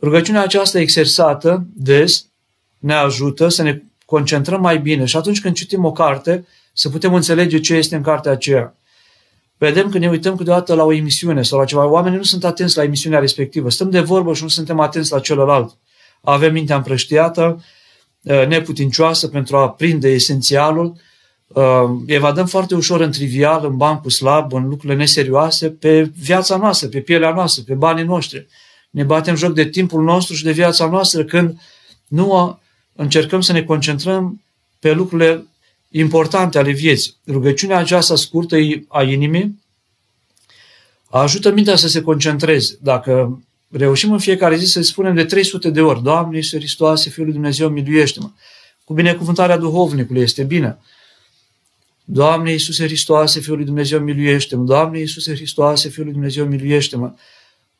Rugăciunea aceasta exersată des ne ajută să ne concentrăm mai bine și atunci când citim o carte, să putem înțelege ce este în cartea aceea. Vedem că ne uităm câteodată la o emisiune sau la ceva. Oamenii nu sunt atenți la emisiunea respectivă. Stăm de vorbă și nu suntem atenți la celălalt. Avem mintea împrăștiată, ă, neputincioasă pentru a prinde esențialul. Ă, evadăm foarte ușor în trivial, în bancul slab, în lucrurile neserioase, pe viața noastră, pe pielea noastră, pe banii noștri. Ne batem joc de timpul nostru și de viața noastră când nu încercăm să ne concentrăm pe lucrurile importante ale vieții. Rugăciunea aceasta scurtă a inimii ajută mintea să se concentreze. Dacă reușim în fiecare zi să spunem de 300 de ori, Doamne Iisus Hristoase, Fiul lui Dumnezeu, miluiește-mă. Cu binecuvântarea duhovnicului este bine. Doamne Iisuse Hristoase, Fiul lui Dumnezeu, miluiește-mă. Doamne Iisuse Hristoase, Fiul lui Dumnezeu, miluiește-mă.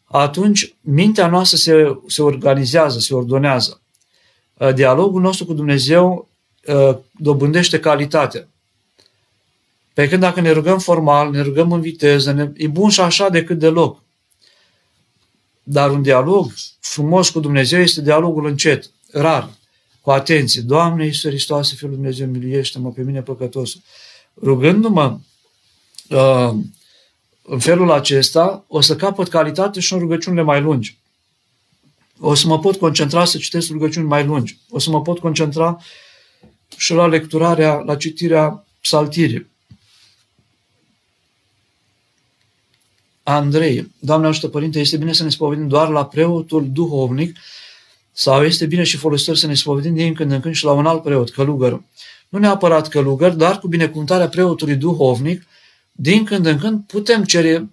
Atunci mintea noastră se, se organizează, se ordonează. Dialogul nostru cu Dumnezeu Uh, dobândește calitate. Pe când dacă ne rugăm formal, ne rugăm în viteză, ne, e bun și așa decât deloc. Dar un dialog frumos cu Dumnezeu este dialogul încet, rar, cu atenție. Doamne Iisus Hristos, Fiul lui Dumnezeu, miluiește-mă pe mine păcătos. Rugându-mă uh, în felul acesta, o să capăt calitate și în rugăciunile mai lungi. O să mă pot concentra să citesc rugăciuni mai lungi. O să mă pot concentra uh, și la lecturarea, la citirea psaltirii. Andrei, Doamne ajută Părinte, este bine să ne spovedim doar la preotul duhovnic sau este bine și folositor să ne spovedim din când în când și la un alt preot, călugăr. Nu neapărat călugăr, dar cu binecuvântarea preotului duhovnic, din când în când putem cere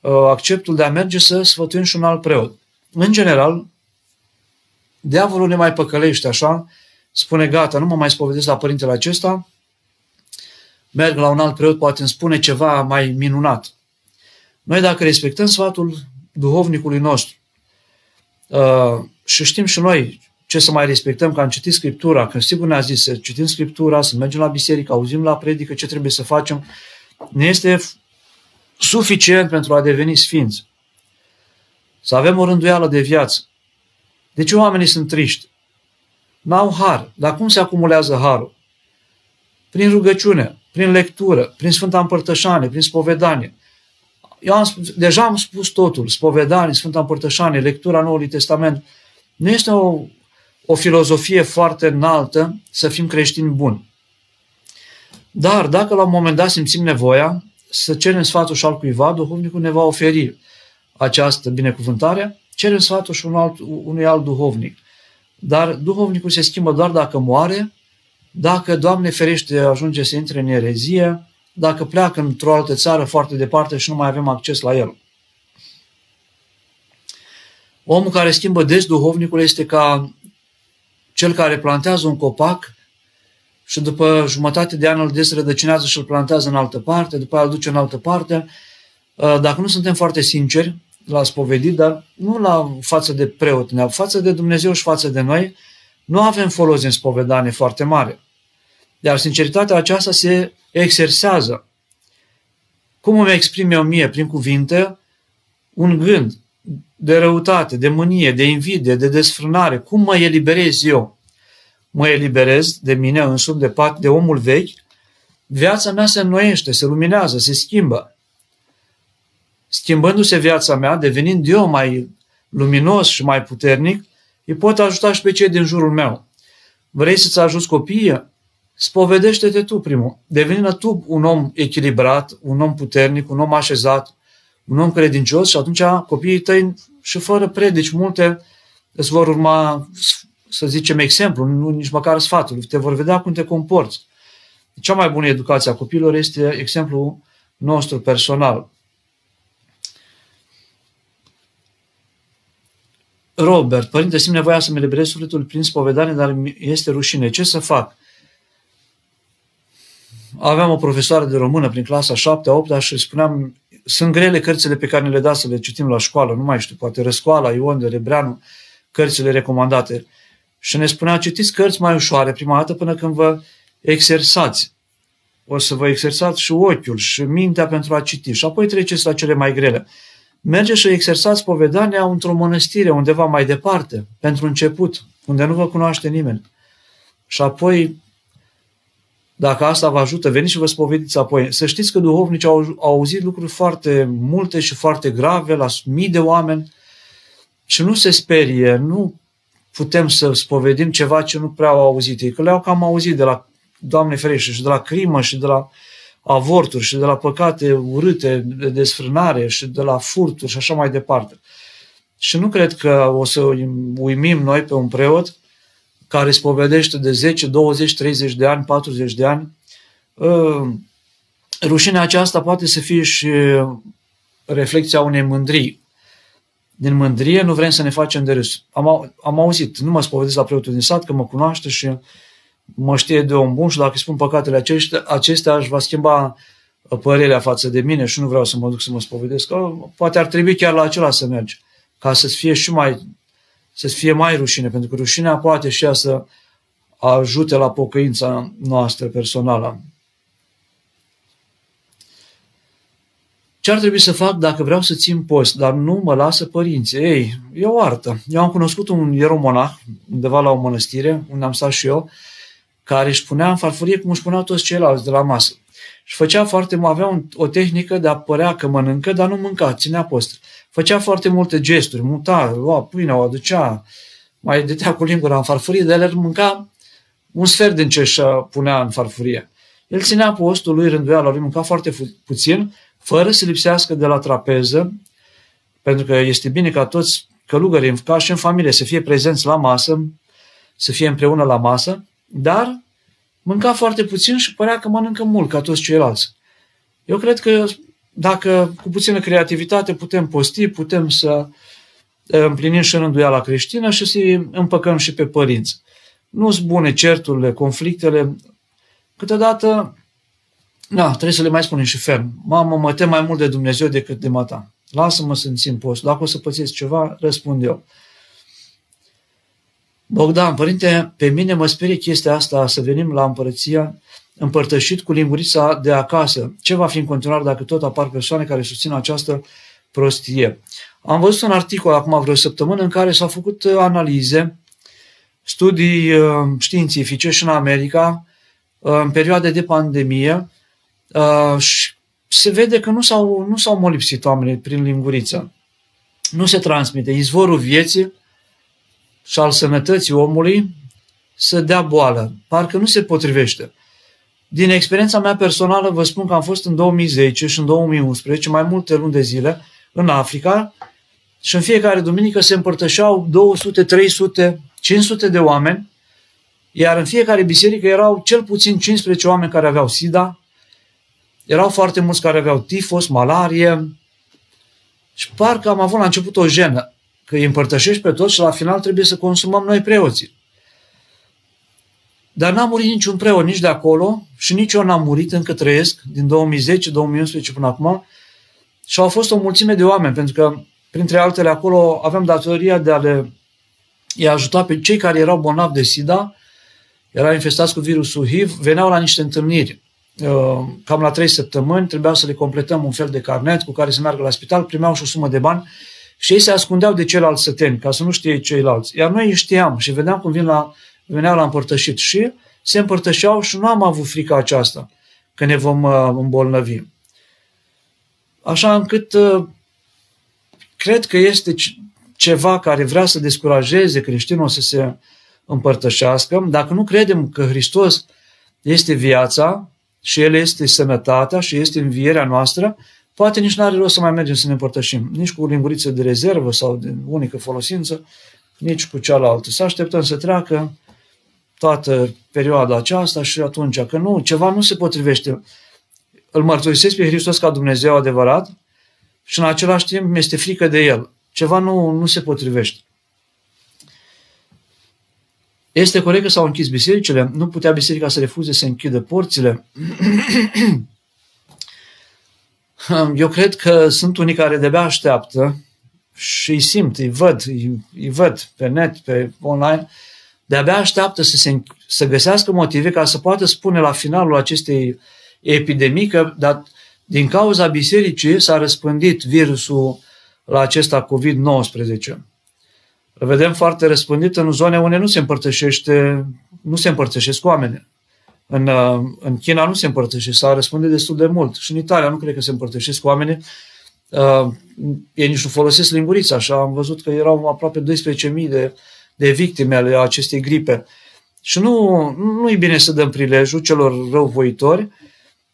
uh, acceptul de a merge să sfătuim și un alt preot. În general, diavolul ne mai păcălește așa, spune gata, nu mă mai spovedesc la părintele acesta, merg la un alt preot, poate îmi spune ceva mai minunat. Noi dacă respectăm sfatul duhovnicului nostru uh, și știm și noi ce să mai respectăm, că am citit Scriptura, că sigur ne-a zis să citim Scriptura, să mergem la biserică, auzim la predică ce trebuie să facem, ne este suficient pentru a deveni sfinți. Să avem o rânduială de viață. De ce oamenii sunt triști? N-au har. Dar cum se acumulează harul? Prin rugăciune, prin lectură, prin Sfânta Împărtășanie, prin spovedanie. Eu am spus, deja am spus totul, spovedanie, Sfânta Împărtășanie, lectura Noului Testament. Nu este o, o filozofie foarte înaltă să fim creștini buni. Dar dacă la un moment dat simțim nevoia să cerem sfatul și al cuiva, duhovnicul ne va oferi această binecuvântare, cerem sfatul și un alt, unui alt duhovnic. Dar duhovnicul se schimbă doar dacă moare, dacă, Doamne ferește, ajunge să intre în erezie, dacă pleacă într-o altă țară foarte departe și nu mai avem acces la el. Omul care schimbă des duhovnicul este ca cel care plantează un copac și după jumătate de an îl desrădăcinează și îl plantează în altă parte, după aia îl duce în altă parte. Dacă nu suntem foarte sinceri, l-a spovedit, dar nu la față de preot, ne față de Dumnezeu și față de noi, nu avem folos în spovedanie foarte mare. Iar sinceritatea aceasta se exersează. Cum îmi exprim eu mie prin cuvinte un gând de răutate, de mânie, de invidie, de desfrânare? Cum mă eliberez eu? Mă eliberez de mine însumi, de, pat, de omul vechi, viața mea se înnoiește, se luminează, se schimbă. Schimbându-se viața mea, devenind eu mai luminos și mai puternic, îi pot ajuta și pe cei din jurul meu. Vrei să-ți ajuți copiii? Spovedește-te tu primul. Devenind tu un om echilibrat, un om puternic, un om așezat, un om credincios și atunci copiii tăi și fără predici multe îți vor urma, să zicem, exemplu, nu nici măcar sfatul. Te vor vedea cum te comporți. Cea mai bună educație a copiilor este exemplul nostru personal. Robert, părinte, simt nevoia să-mi eliberez sufletul prin spovedanie, dar este rușine. Ce să fac? Aveam o profesoară de română prin clasa 7 8 și spuneam, sunt grele cărțile pe care ne le da să le citim la școală, nu mai știu, poate Răscoala, Ion de Rebreanu, cărțile recomandate. Și ne spunea, citiți cărți mai ușoare prima dată până când vă exersați. O să vă exersați și ochiul și mintea pentru a citi și apoi treceți la cele mai grele merge și exersați povedania într-o mănăstire undeva mai departe, pentru început, unde nu vă cunoaște nimeni. Și apoi, dacă asta vă ajută, veniți și vă spovediți apoi. Să știți că duhovnicii au, au auzit lucruri foarte multe și foarte grave la mii de oameni și nu se sperie, nu putem să spovedim ceva ce nu prea au auzit ei, că le-au cam auzit de la Doamne ferește și de la crimă și de la avorturi și de la păcate urâte de desfrânare și de la furturi și așa mai departe. Și nu cred că o să uimim noi pe un preot care spovedește de 10, 20, 30 de ani, 40 de ani. Ă, rușinea aceasta poate să fie și reflexia unei mândrii. Din mândrie nu vrem să ne facem de râs. Am, am auzit, nu mă spovedesc la preotul din sat, că mă cunoaște și mă știe de om bun și dacă îi spun păcatele acestea, acestea își va schimba uh, părerea față de mine și nu vreau să mă duc să mă spovedesc. Că poate ar trebui chiar la acela să mergi, ca să-ți fie și mai, să-ți fie mai rușine, pentru că rușinea poate și ea să ajute la pocăința noastră personală. Ce ar trebui să fac dacă vreau să țin post, dar nu mă lasă părinții? Ei, e o artă. Eu am cunoscut un ieromonah undeva la o mănăstire, unde am stat și eu, care își punea în farfurie cum își puneau toți ceilalți de la masă. Și făcea foarte, avea un, o tehnică de a părea că mănâncă, dar nu mânca, ținea post. Făcea foarte multe gesturi, muta, lua pâinea, o aducea, mai dădea cu lingura în farfurie, dar el mânca un sfert din ce își punea în farfurie. El ținea postul lui, rânduiala lui, mânca foarte puțin, fără să lipsească de la trapeză, pentru că este bine ca toți călugării, ca și în familie, să fie prezenți la masă, să fie împreună la masă, dar mânca foarte puțin și părea că mănâncă mult ca toți ceilalți. Eu cred că dacă cu puțină creativitate putem posti, putem să împlinim și rânduiala creștină și să împăcăm și pe părinți. Nu sunt bune certurile, conflictele. Câteodată, na, trebuie să le mai spunem și ferm. Mamă, mă tem mai mult de Dumnezeu decât de mata. Lasă-mă să-mi țin post. Dacă o să pățesc ceva, răspund eu. Bogdan, părinte, pe mine mă sperie chestia asta să venim la împărăția împărtășit cu lingurița de acasă. Ce va fi în continuare dacă tot apar persoane care susțin această prostie? Am văzut un articol acum vreo săptămână în care s-au făcut uh, analize, studii uh, științifice și în America, uh, în perioade de pandemie, și se vede că nu s-au, nu s-au molipsit oamenii prin linguriță. Nu se transmite. Izvorul vieții și al sănătății omului să dea boală. Parcă nu se potrivește. Din experiența mea personală vă spun că am fost în 2010 și în 2011, mai multe luni de zile, în Africa și în fiecare duminică se împărtășeau 200, 300, 500 de oameni, iar în fiecare biserică erau cel puțin 15 oameni care aveau SIDA, erau foarte mulți care aveau tifos, malarie și parcă am avut la început o jenă că îi împărtășești pe toți și la final trebuie să consumăm noi preoții. Dar n-a murit niciun preot nici de acolo și nici eu n-am murit, încă trăiesc, din 2010-2011 până acum. Și au fost o mulțime de oameni, pentru că, printre altele, acolo aveam datoria de a le i ajuta pe cei care erau bolnavi de SIDA, erau infestați cu virusul HIV, veneau la niște întâlniri. uh, cam la trei săptămâni, trebuia să le completăm un fel de carnet cu care să meargă la spital, primeau și o sumă de bani și ei se ascundeau de ceilalți săteni, ca să nu știe ceilalți. Iar noi știam și vedeam cum vin la, veneau la împărtășit și se împărtășeau și nu am avut frica aceasta că ne vom uh, îmbolnăvi. Așa încât uh, cred că este ceva care vrea să descurajeze creștinul să se împărtășească. Dacă nu credem că Hristos este viața și El este sănătatea și este învierea noastră, poate nici nu are rost să mai mergem să ne împărtășim, nici cu o linguriță de rezervă sau de unică folosință, nici cu cealaltă. Să așteptăm să treacă toată perioada aceasta și atunci, că nu, ceva nu se potrivește. Îl mărturisesc pe Hristos ca Dumnezeu adevărat și în același timp mi este frică de El. Ceva nu, nu se potrivește. Este corect că s-au închis bisericile? Nu putea biserica să refuze să închidă porțile? *clears throat* Eu cred că sunt unii care de-abia așteaptă și îi simt, îi văd, îi, îi văd pe net, pe online, de-abia așteaptă să, se, să găsească motive ca să poată spune la finalul acestei epidemii că dat, din cauza bisericii s-a răspândit virusul la acesta COVID-19. Îl vedem foarte răspândit în zone unde nu se împărtășește, nu se împărtășesc oameni. În, uh, în China nu se împărtășesc, s-a răspândit destul de mult. Și în Italia nu cred că se împărtășesc oamenii. Uh, ei nici nu folosesc lingurița, așa am văzut că erau aproape 12.000 de, de victime ale acestei gripe. Și nu, nu e bine să dăm prilejul celor răuvoitori.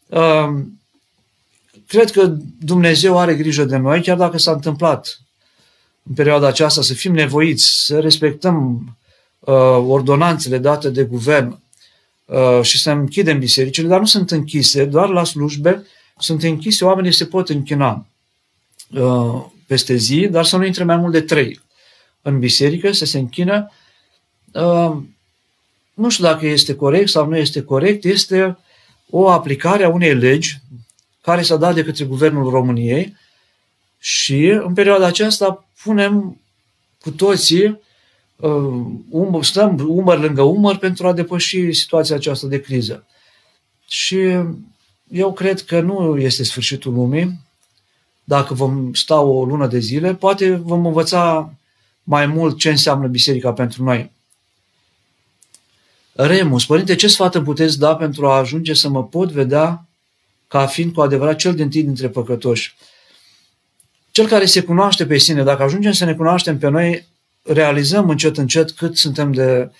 Uh, cred că Dumnezeu are grijă de noi, chiar dacă s-a întâmplat în perioada aceasta să fim nevoiți să respectăm uh, ordonanțele date de guvern uh, și să închidem bisericile, dar nu sunt închise doar la slujbe, sunt închise, oamenii se pot închina uh, peste zi, dar să nu intre mai mult de trei în biserică, să se închină. Uh, nu știu dacă este corect sau nu este corect, este o aplicare a unei legi care s-a dat de către Guvernul României și în perioada aceasta punem cu toții, uh, stăm umăr lângă umăr pentru a depăși situația aceasta de criză. Și eu cred că nu este sfârșitul lumii. Dacă vom sta o lună de zile, poate vom învăța mai mult ce înseamnă biserica pentru noi. Remus, părinte, ce sfat îmi puteți da pentru a ajunge să mă pot vedea ca fiind cu adevărat cel din dintre păcătoși? Cel care se cunoaște pe sine, dacă ajungem să ne cunoaștem pe noi, realizăm încet, încet cât suntem de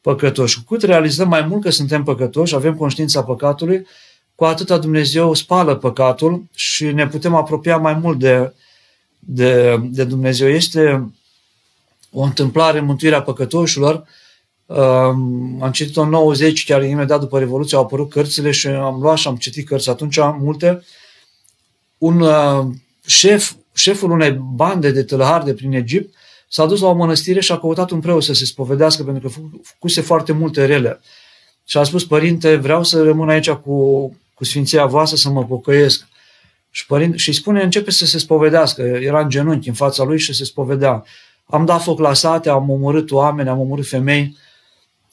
păcătoși. Cu cât realizăm mai mult că suntem păcătoși, avem conștiința păcatului, cu atâta Dumnezeu spală păcatul și ne putem apropia mai mult de, de, de Dumnezeu. Este o întâmplare în mântuirea păcătoșilor. Am citit-o în 90, chiar imediat după Revoluție au apărut cărțile și am luat și am citit cărți atunci multe. Un uh, șef șeful unei bande de tâlhari de prin Egipt s-a dus la o mănăstire și a căutat un preot să se spovedească pentru că făcuse foarte multe rele. Și a spus, părinte, vreau să rămân aici cu, cu sfinția voastră să mă pocăiesc. Și, părinte, și spune, începe să se spovedească. Era în genunchi în fața lui și se spovedea. Am dat foc la sate, am omorât oameni, am omorât femei.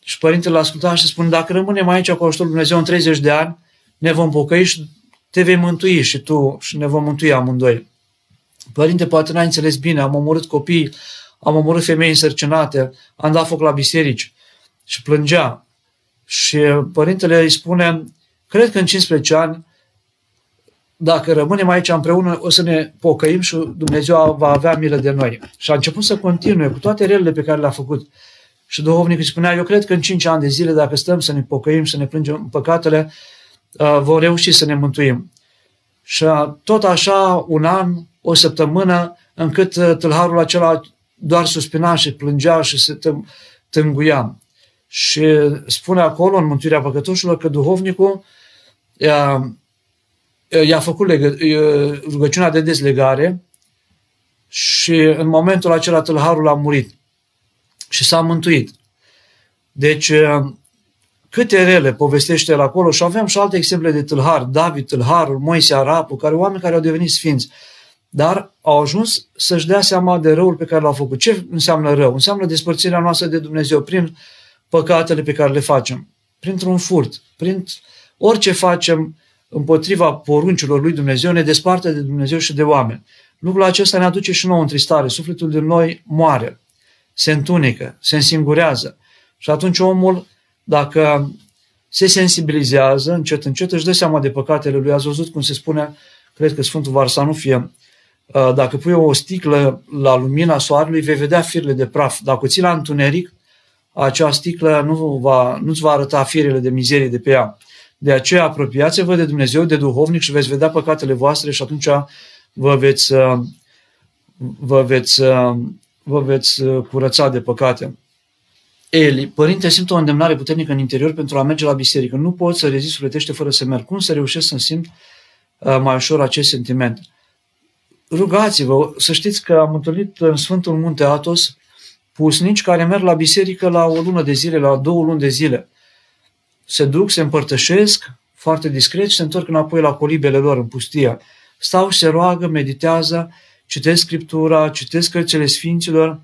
Și părintele l-a ascultat și spune, dacă rămânem aici cu ajutorul Dumnezeu în 30 de ani, ne vom pocăi și te vei mântui și tu și ne vom mântui amândoi. Părinte, poate n-ai înțeles bine, am omorât copii, am omorât femei însărcinate, am dat foc la biserici și plângea. Și părintele îi spune, cred că în 15 ani, dacă rămânem aici împreună, o să ne pocăim și Dumnezeu va avea milă de noi. Și a început să continue cu toate relele pe care le-a făcut. Și duhovnicul îi spunea, eu cred că în 5 ani de zile, dacă stăm să ne pocăim, să ne plângem păcatele, uh, vom reuși să ne mântuim. Și tot așa, un an, o săptămână, încât uh, tâlharul acela doar suspina și plângea și se tânguia. Și spune acolo, în Mântuirea Păcătoșilor, că duhovnicul i-a, i-a făcut legă, rugăciunea de dezlegare și în momentul acela tâlharul a murit și s-a mântuit. Deci, uh, câte rele povestește el acolo și avem și alte exemple de tâlhar, David tâlharul, Moise Arapu, care oameni care au devenit sfinți dar au ajuns să-și dea seama de răul pe care l-au făcut. Ce înseamnă rău? Înseamnă despărțirea noastră de Dumnezeu prin păcatele pe care le facem, printr-un furt, prin Orice facem împotriva poruncilor lui Dumnezeu ne desparte de Dumnezeu și de oameni. Lucrul acesta ne aduce și nouă în tristare. Sufletul din noi moare, se întunecă, se însingurează. Și atunci omul, dacă se sensibilizează, încet, încet își dă seama de păcatele lui. Ați văzut cum se spune, cred că Sfântul Varsa nu fie, uh, dacă pui o sticlă la lumina soarelui, vei vedea firele de praf. Dacă o ții la întuneric, acea sticlă nu va, nu-ți va arăta firele de mizerie de pe ea. De aceea apropiați-vă de Dumnezeu, de duhovnic și veți vedea păcatele voastre și atunci vă veți, uh, vă veți, uh, vă veți curăța de păcate. Eli, părinte, simt o îndemnare puternică în interior pentru a merge la biserică. Nu pot să rezist sufletește fără să merg. Cum să reușesc să simt uh, mai ușor acest sentiment? Rugați-vă, să știți că am întâlnit în Sfântul Munte Atos pusnici care merg la biserică la o lună de zile, la două luni de zile. Se duc, se împărtășesc foarte discret și se întorc înapoi la colibele lor în pustia. Stau și se roagă, meditează, citesc Scriptura, citesc cărțile Sfinților,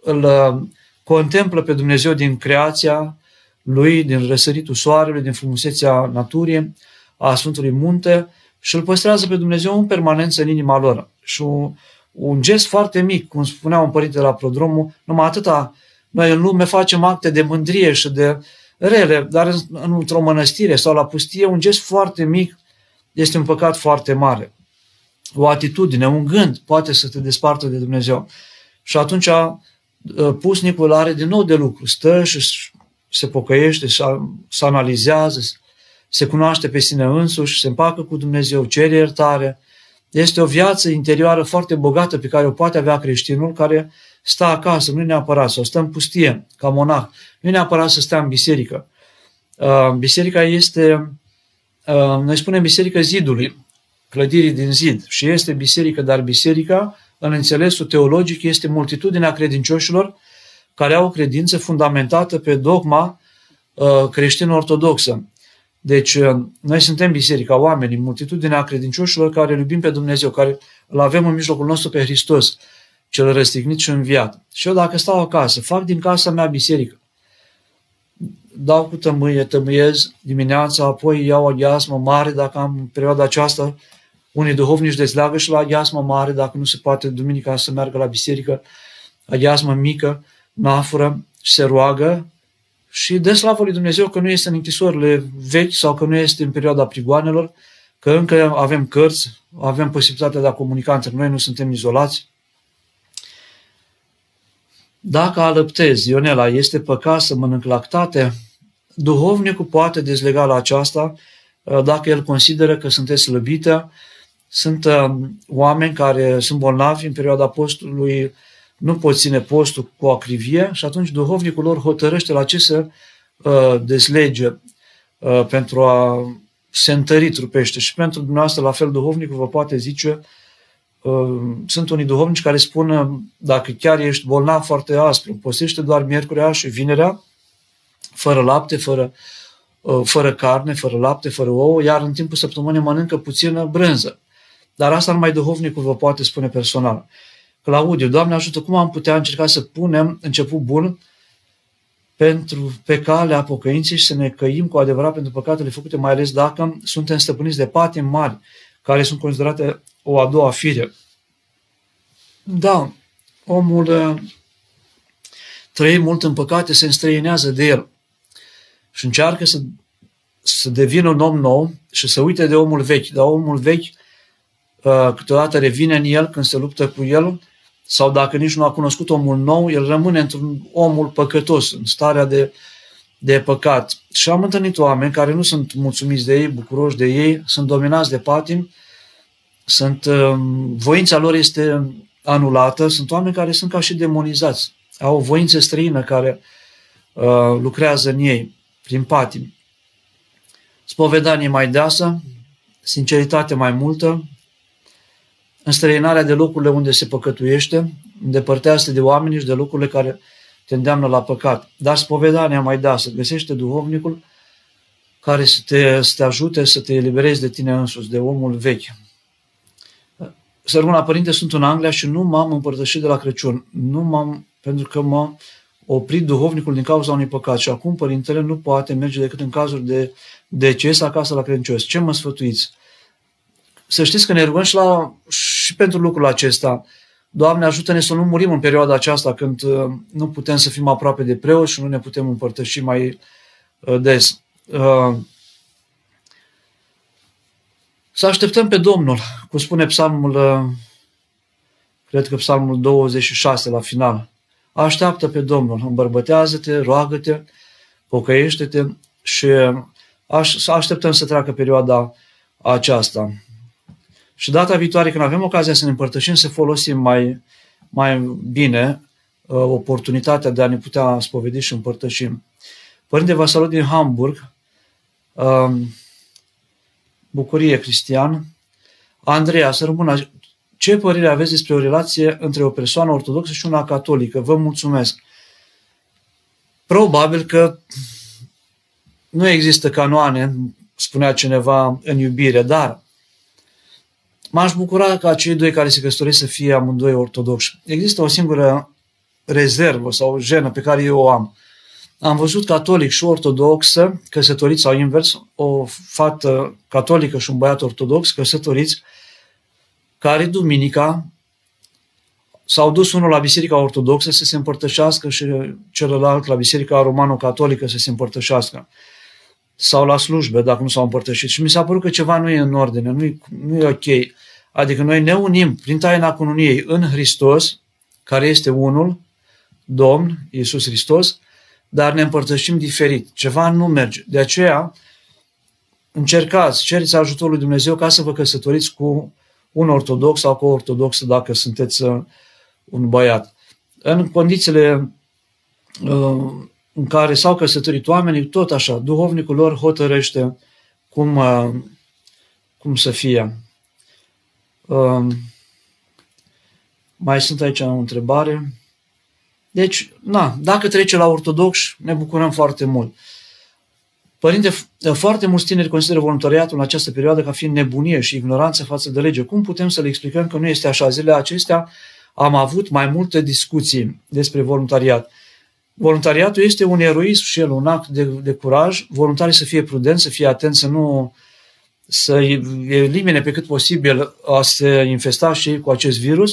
îl uh, contemplă pe Dumnezeu din creația lui, din răsăritul soarelui, din frumusețea naturii, a Sfântului Munte și îl păstrează pe Dumnezeu în permanență în inima lor. Și un, un gest foarte mic, cum spunea un părinte la prodromul, numai atâta, noi în lume facem acte de mândrie și de rele, dar într-o mănăstire sau la pustie, un gest foarte mic este un păcat foarte mare. O atitudine, un gând poate să te despartă de Dumnezeu. Și atunci Uh, pusnicul are din nou de lucru. Stă și se pocăiește, se analizează, se cunoaște pe sine însuși, se împacă cu Dumnezeu, cere iertare. Este o viață interioară foarte bogată pe care o poate avea creștinul care stă acasă, nu neapărat, sau stă în pustie, ca monah. Nu neapărat să stea în biserică. Uh, biserica este, uh, noi spunem biserică zidului, clădirii din zid. Și este biserică, dar biserica în înțelesul teologic, este multitudinea credincioșilor care au o credință fundamentată pe dogma uh, creștin-ortodoxă. Deci, uh, noi suntem biserica, oamenii, multitudinea credincioșilor care iubim pe Dumnezeu, care îl avem în mijlocul nostru pe Hristos, cel răstignit și înviat. Și eu dacă stau acasă, fac din casa mea biserică, dau cu tămâie, tămâiez dimineața, apoi iau o gheasmă mare dacă am în perioada aceasta. Unii duhovnici dezleagă și la aghiasmă mare, dacă nu se poate duminica să meargă la biserică, aghiasmă mică, nafură, și se roagă și dă slavă lui Dumnezeu că nu este în închisorile vechi sau că nu este în perioada prigoanelor, că încă avem cărți, avem posibilitatea de a comunica între noi, nu suntem izolați. Dacă alăptezi, Ionela, este păcat să mănânc lactate, duhovnicul poate dezlega la aceasta dacă el consideră că sunteți slăbită sunt uh, oameni care sunt bolnavi în perioada postului, nu pot ține postul cu acrivie și atunci duhovnicul lor hotărăște la ce să uh, deslege uh, pentru a se întări trupește. Și pentru dumneavoastră, la fel, duhovnicul vă poate zice, uh, sunt unii duhovnici care spun, uh, dacă chiar ești bolnav foarte aspru, postește doar miercurea și vinerea, fără lapte, fără, uh, fără carne, fără lapte, fără ouă, iar în timpul săptămânii mănâncă puțină brânză. Dar asta numai duhovnicul vă poate spune personal. Claudiu, Doamne ajută, cum am putea încerca să punem început bun pentru, pe calea pocăinței și să ne căim cu adevărat pentru păcatele făcute, mai ales dacă suntem stăpâniți de patimi mari, care sunt considerate o a doua fire. Da, omul uh, trăie mult în păcate, se înstrăinează de el și încearcă să, să devină un om nou și să uite de omul vechi. Dar omul vechi Uh, câteodată revine în el când se luptă cu el, sau dacă nici nu a cunoscut omul nou, el rămâne într-un omul păcătos, în starea de, de păcat. Și am întâlnit oameni care nu sunt mulțumiți de ei, bucuroși de ei, sunt dominați de patim, sunt, um, voința lor este anulată, sunt oameni care sunt ca și demonizați, au o voință străină care uh, lucrează în ei, prin patim. Spovedanie mai deasă, sinceritate mai multă, înstrăinarea de locurile unde se păcătuiește, îndepărtează de oameni și de locurile care te îndeamnă la păcat. Dar spovedania mai da, să găsește duhovnicul care să te, să te ajute să te eliberezi de tine însuți, de omul vechi. Sărmâna Părinte, sunt în Anglia și nu m-am împărtășit de la Crăciun. Nu m-am, pentru că mă oprit duhovnicul din cauza unui păcat și acum părintele nu poate merge decât în cazuri de deces acasă la credincios. Ce mă sfătuiți? Să știți că ne rugăm și, la, și pentru lucrul acesta. Doamne, ajută-ne să nu murim în perioada aceasta când uh, nu putem să fim aproape de preoți și nu ne putem împărtăși mai uh, des. Uh, să așteptăm pe Domnul, cum spune psalmul, cred că psalmul 26 la final. Așteaptă pe Domnul, îmbărbătează-te, roagă-te, pocăiește-te și așteptăm să treacă perioada aceasta. Și data viitoare, când avem ocazia să ne împărtășim, să folosim mai, mai bine uh, oportunitatea de a ne putea spovedi și împărtășim. Părinte, vă salut din Hamburg, uh, bucurie cristian. Andreea, să rămână, ce părere aveți despre o relație între o persoană ortodoxă și una catolică? Vă mulțumesc. Probabil că nu există canoane, spunea cineva, în iubire, dar m-aș bucura ca cei doi care se căsătoresc să fie amândoi ortodoxi. Există o singură rezervă sau jenă pe care eu o am. Am văzut catolic și ortodoxă căsătoriți sau invers, o fată catolică și un băiat ortodox căsătoriți, care duminica s-au dus unul la Biserica Ortodoxă să se împărtășească și celălalt la Biserica Romano-Catolică să se împărtășească sau la slujbe, dacă nu s-au împărtășit. Și mi s-a părut că ceva nu e în ordine, nu e, nu e ok. Adică noi ne unim prin taina cununiei în Hristos, care este unul, Domn, Iisus Hristos, dar ne împărtășim diferit. Ceva nu merge. De aceea, încercați, cereți ajutorul lui Dumnezeu ca să vă căsătoriți cu un ortodox sau cu o ortodoxă dacă sunteți uh, un băiat. În condițiile uh, în care s-au căsătorit oamenii, tot așa, duhovnicul lor hotărăște cum, uh, cum să fie. Um, mai sunt aici o întrebare. Deci, na, dacă trece la ortodox, ne bucurăm foarte mult. Părinte, foarte mulți tineri consideră voluntariatul în această perioadă ca fiind nebunie și ignoranță față de lege. Cum putem să le explicăm că nu este așa? Zilele acestea am avut mai multe discuții despre voluntariat. Voluntariatul este un eroism și el un act de, de curaj. Voluntarii să fie prudenți, să fie atenți, să nu să elimine pe cât posibil a se infesta și cu acest virus.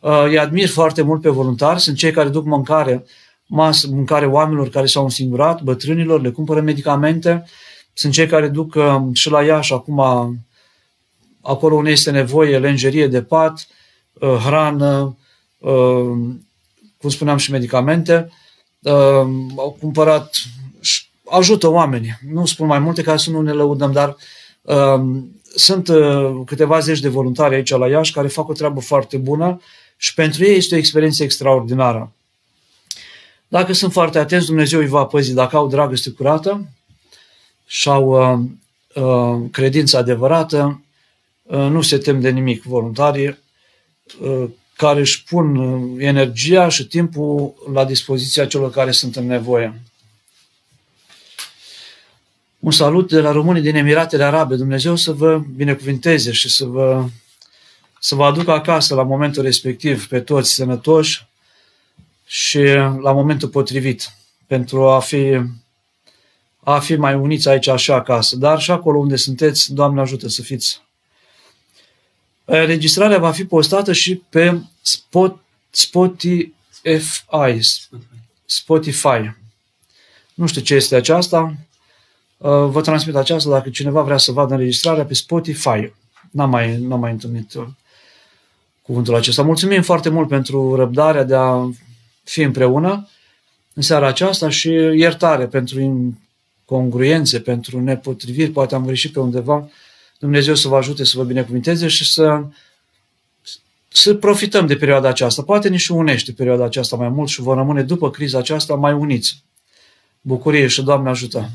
Uh, îi admir foarte mult pe voluntari, sunt cei care duc mâncare, masă, mâncare oamenilor care s-au însingurat, bătrânilor, le cumpără medicamente, sunt cei care duc uh, și la Iași acum, acolo unde este nevoie, lenjerie de pat, uh, hrană, cum spuneam și medicamente, au cumpărat, ajută oamenii. Nu spun mai multe ca să nu ne lăudăm, dar sunt câteva zeci de voluntari aici la Iași care fac o treabă foarte bună și pentru ei este o experiență extraordinară. Dacă sunt foarte atenți, Dumnezeu îi va păzi. Dacă au dragoste curată și au uh, uh, credință adevărată, uh, nu se tem de nimic. Voluntarii uh, care își pun uh, energia și timpul la dispoziția celor care sunt în nevoie. Un salut de la românii din Emiratele Arabe. Dumnezeu să vă binecuvinteze și să vă să vă aducă acasă la momentul respectiv pe toți sănătoși și la momentul potrivit pentru a fi, a fi mai uniți aici așa acasă. Dar și acolo unde sunteți, Doamne ajută să fiți. Registrarea va fi postată și pe Spot, Spotify. Spotify. Nu știu ce este aceasta. Vă transmit aceasta dacă cineva vrea să vadă înregistrarea pe Spotify. N-am mai, n-am mai întâlnit cuvântul acesta. Mulțumim foarte mult pentru răbdarea de a fi împreună în seara aceasta și iertare pentru incongruențe, pentru nepotriviri, poate am greșit pe undeva. Dumnezeu să vă ajute să vă binecuvinteze și să, să profităm de perioada aceasta. Poate ne și unește perioada aceasta mai mult și vom rămâne după criza aceasta mai uniți. Bucurie și Doamne ajută!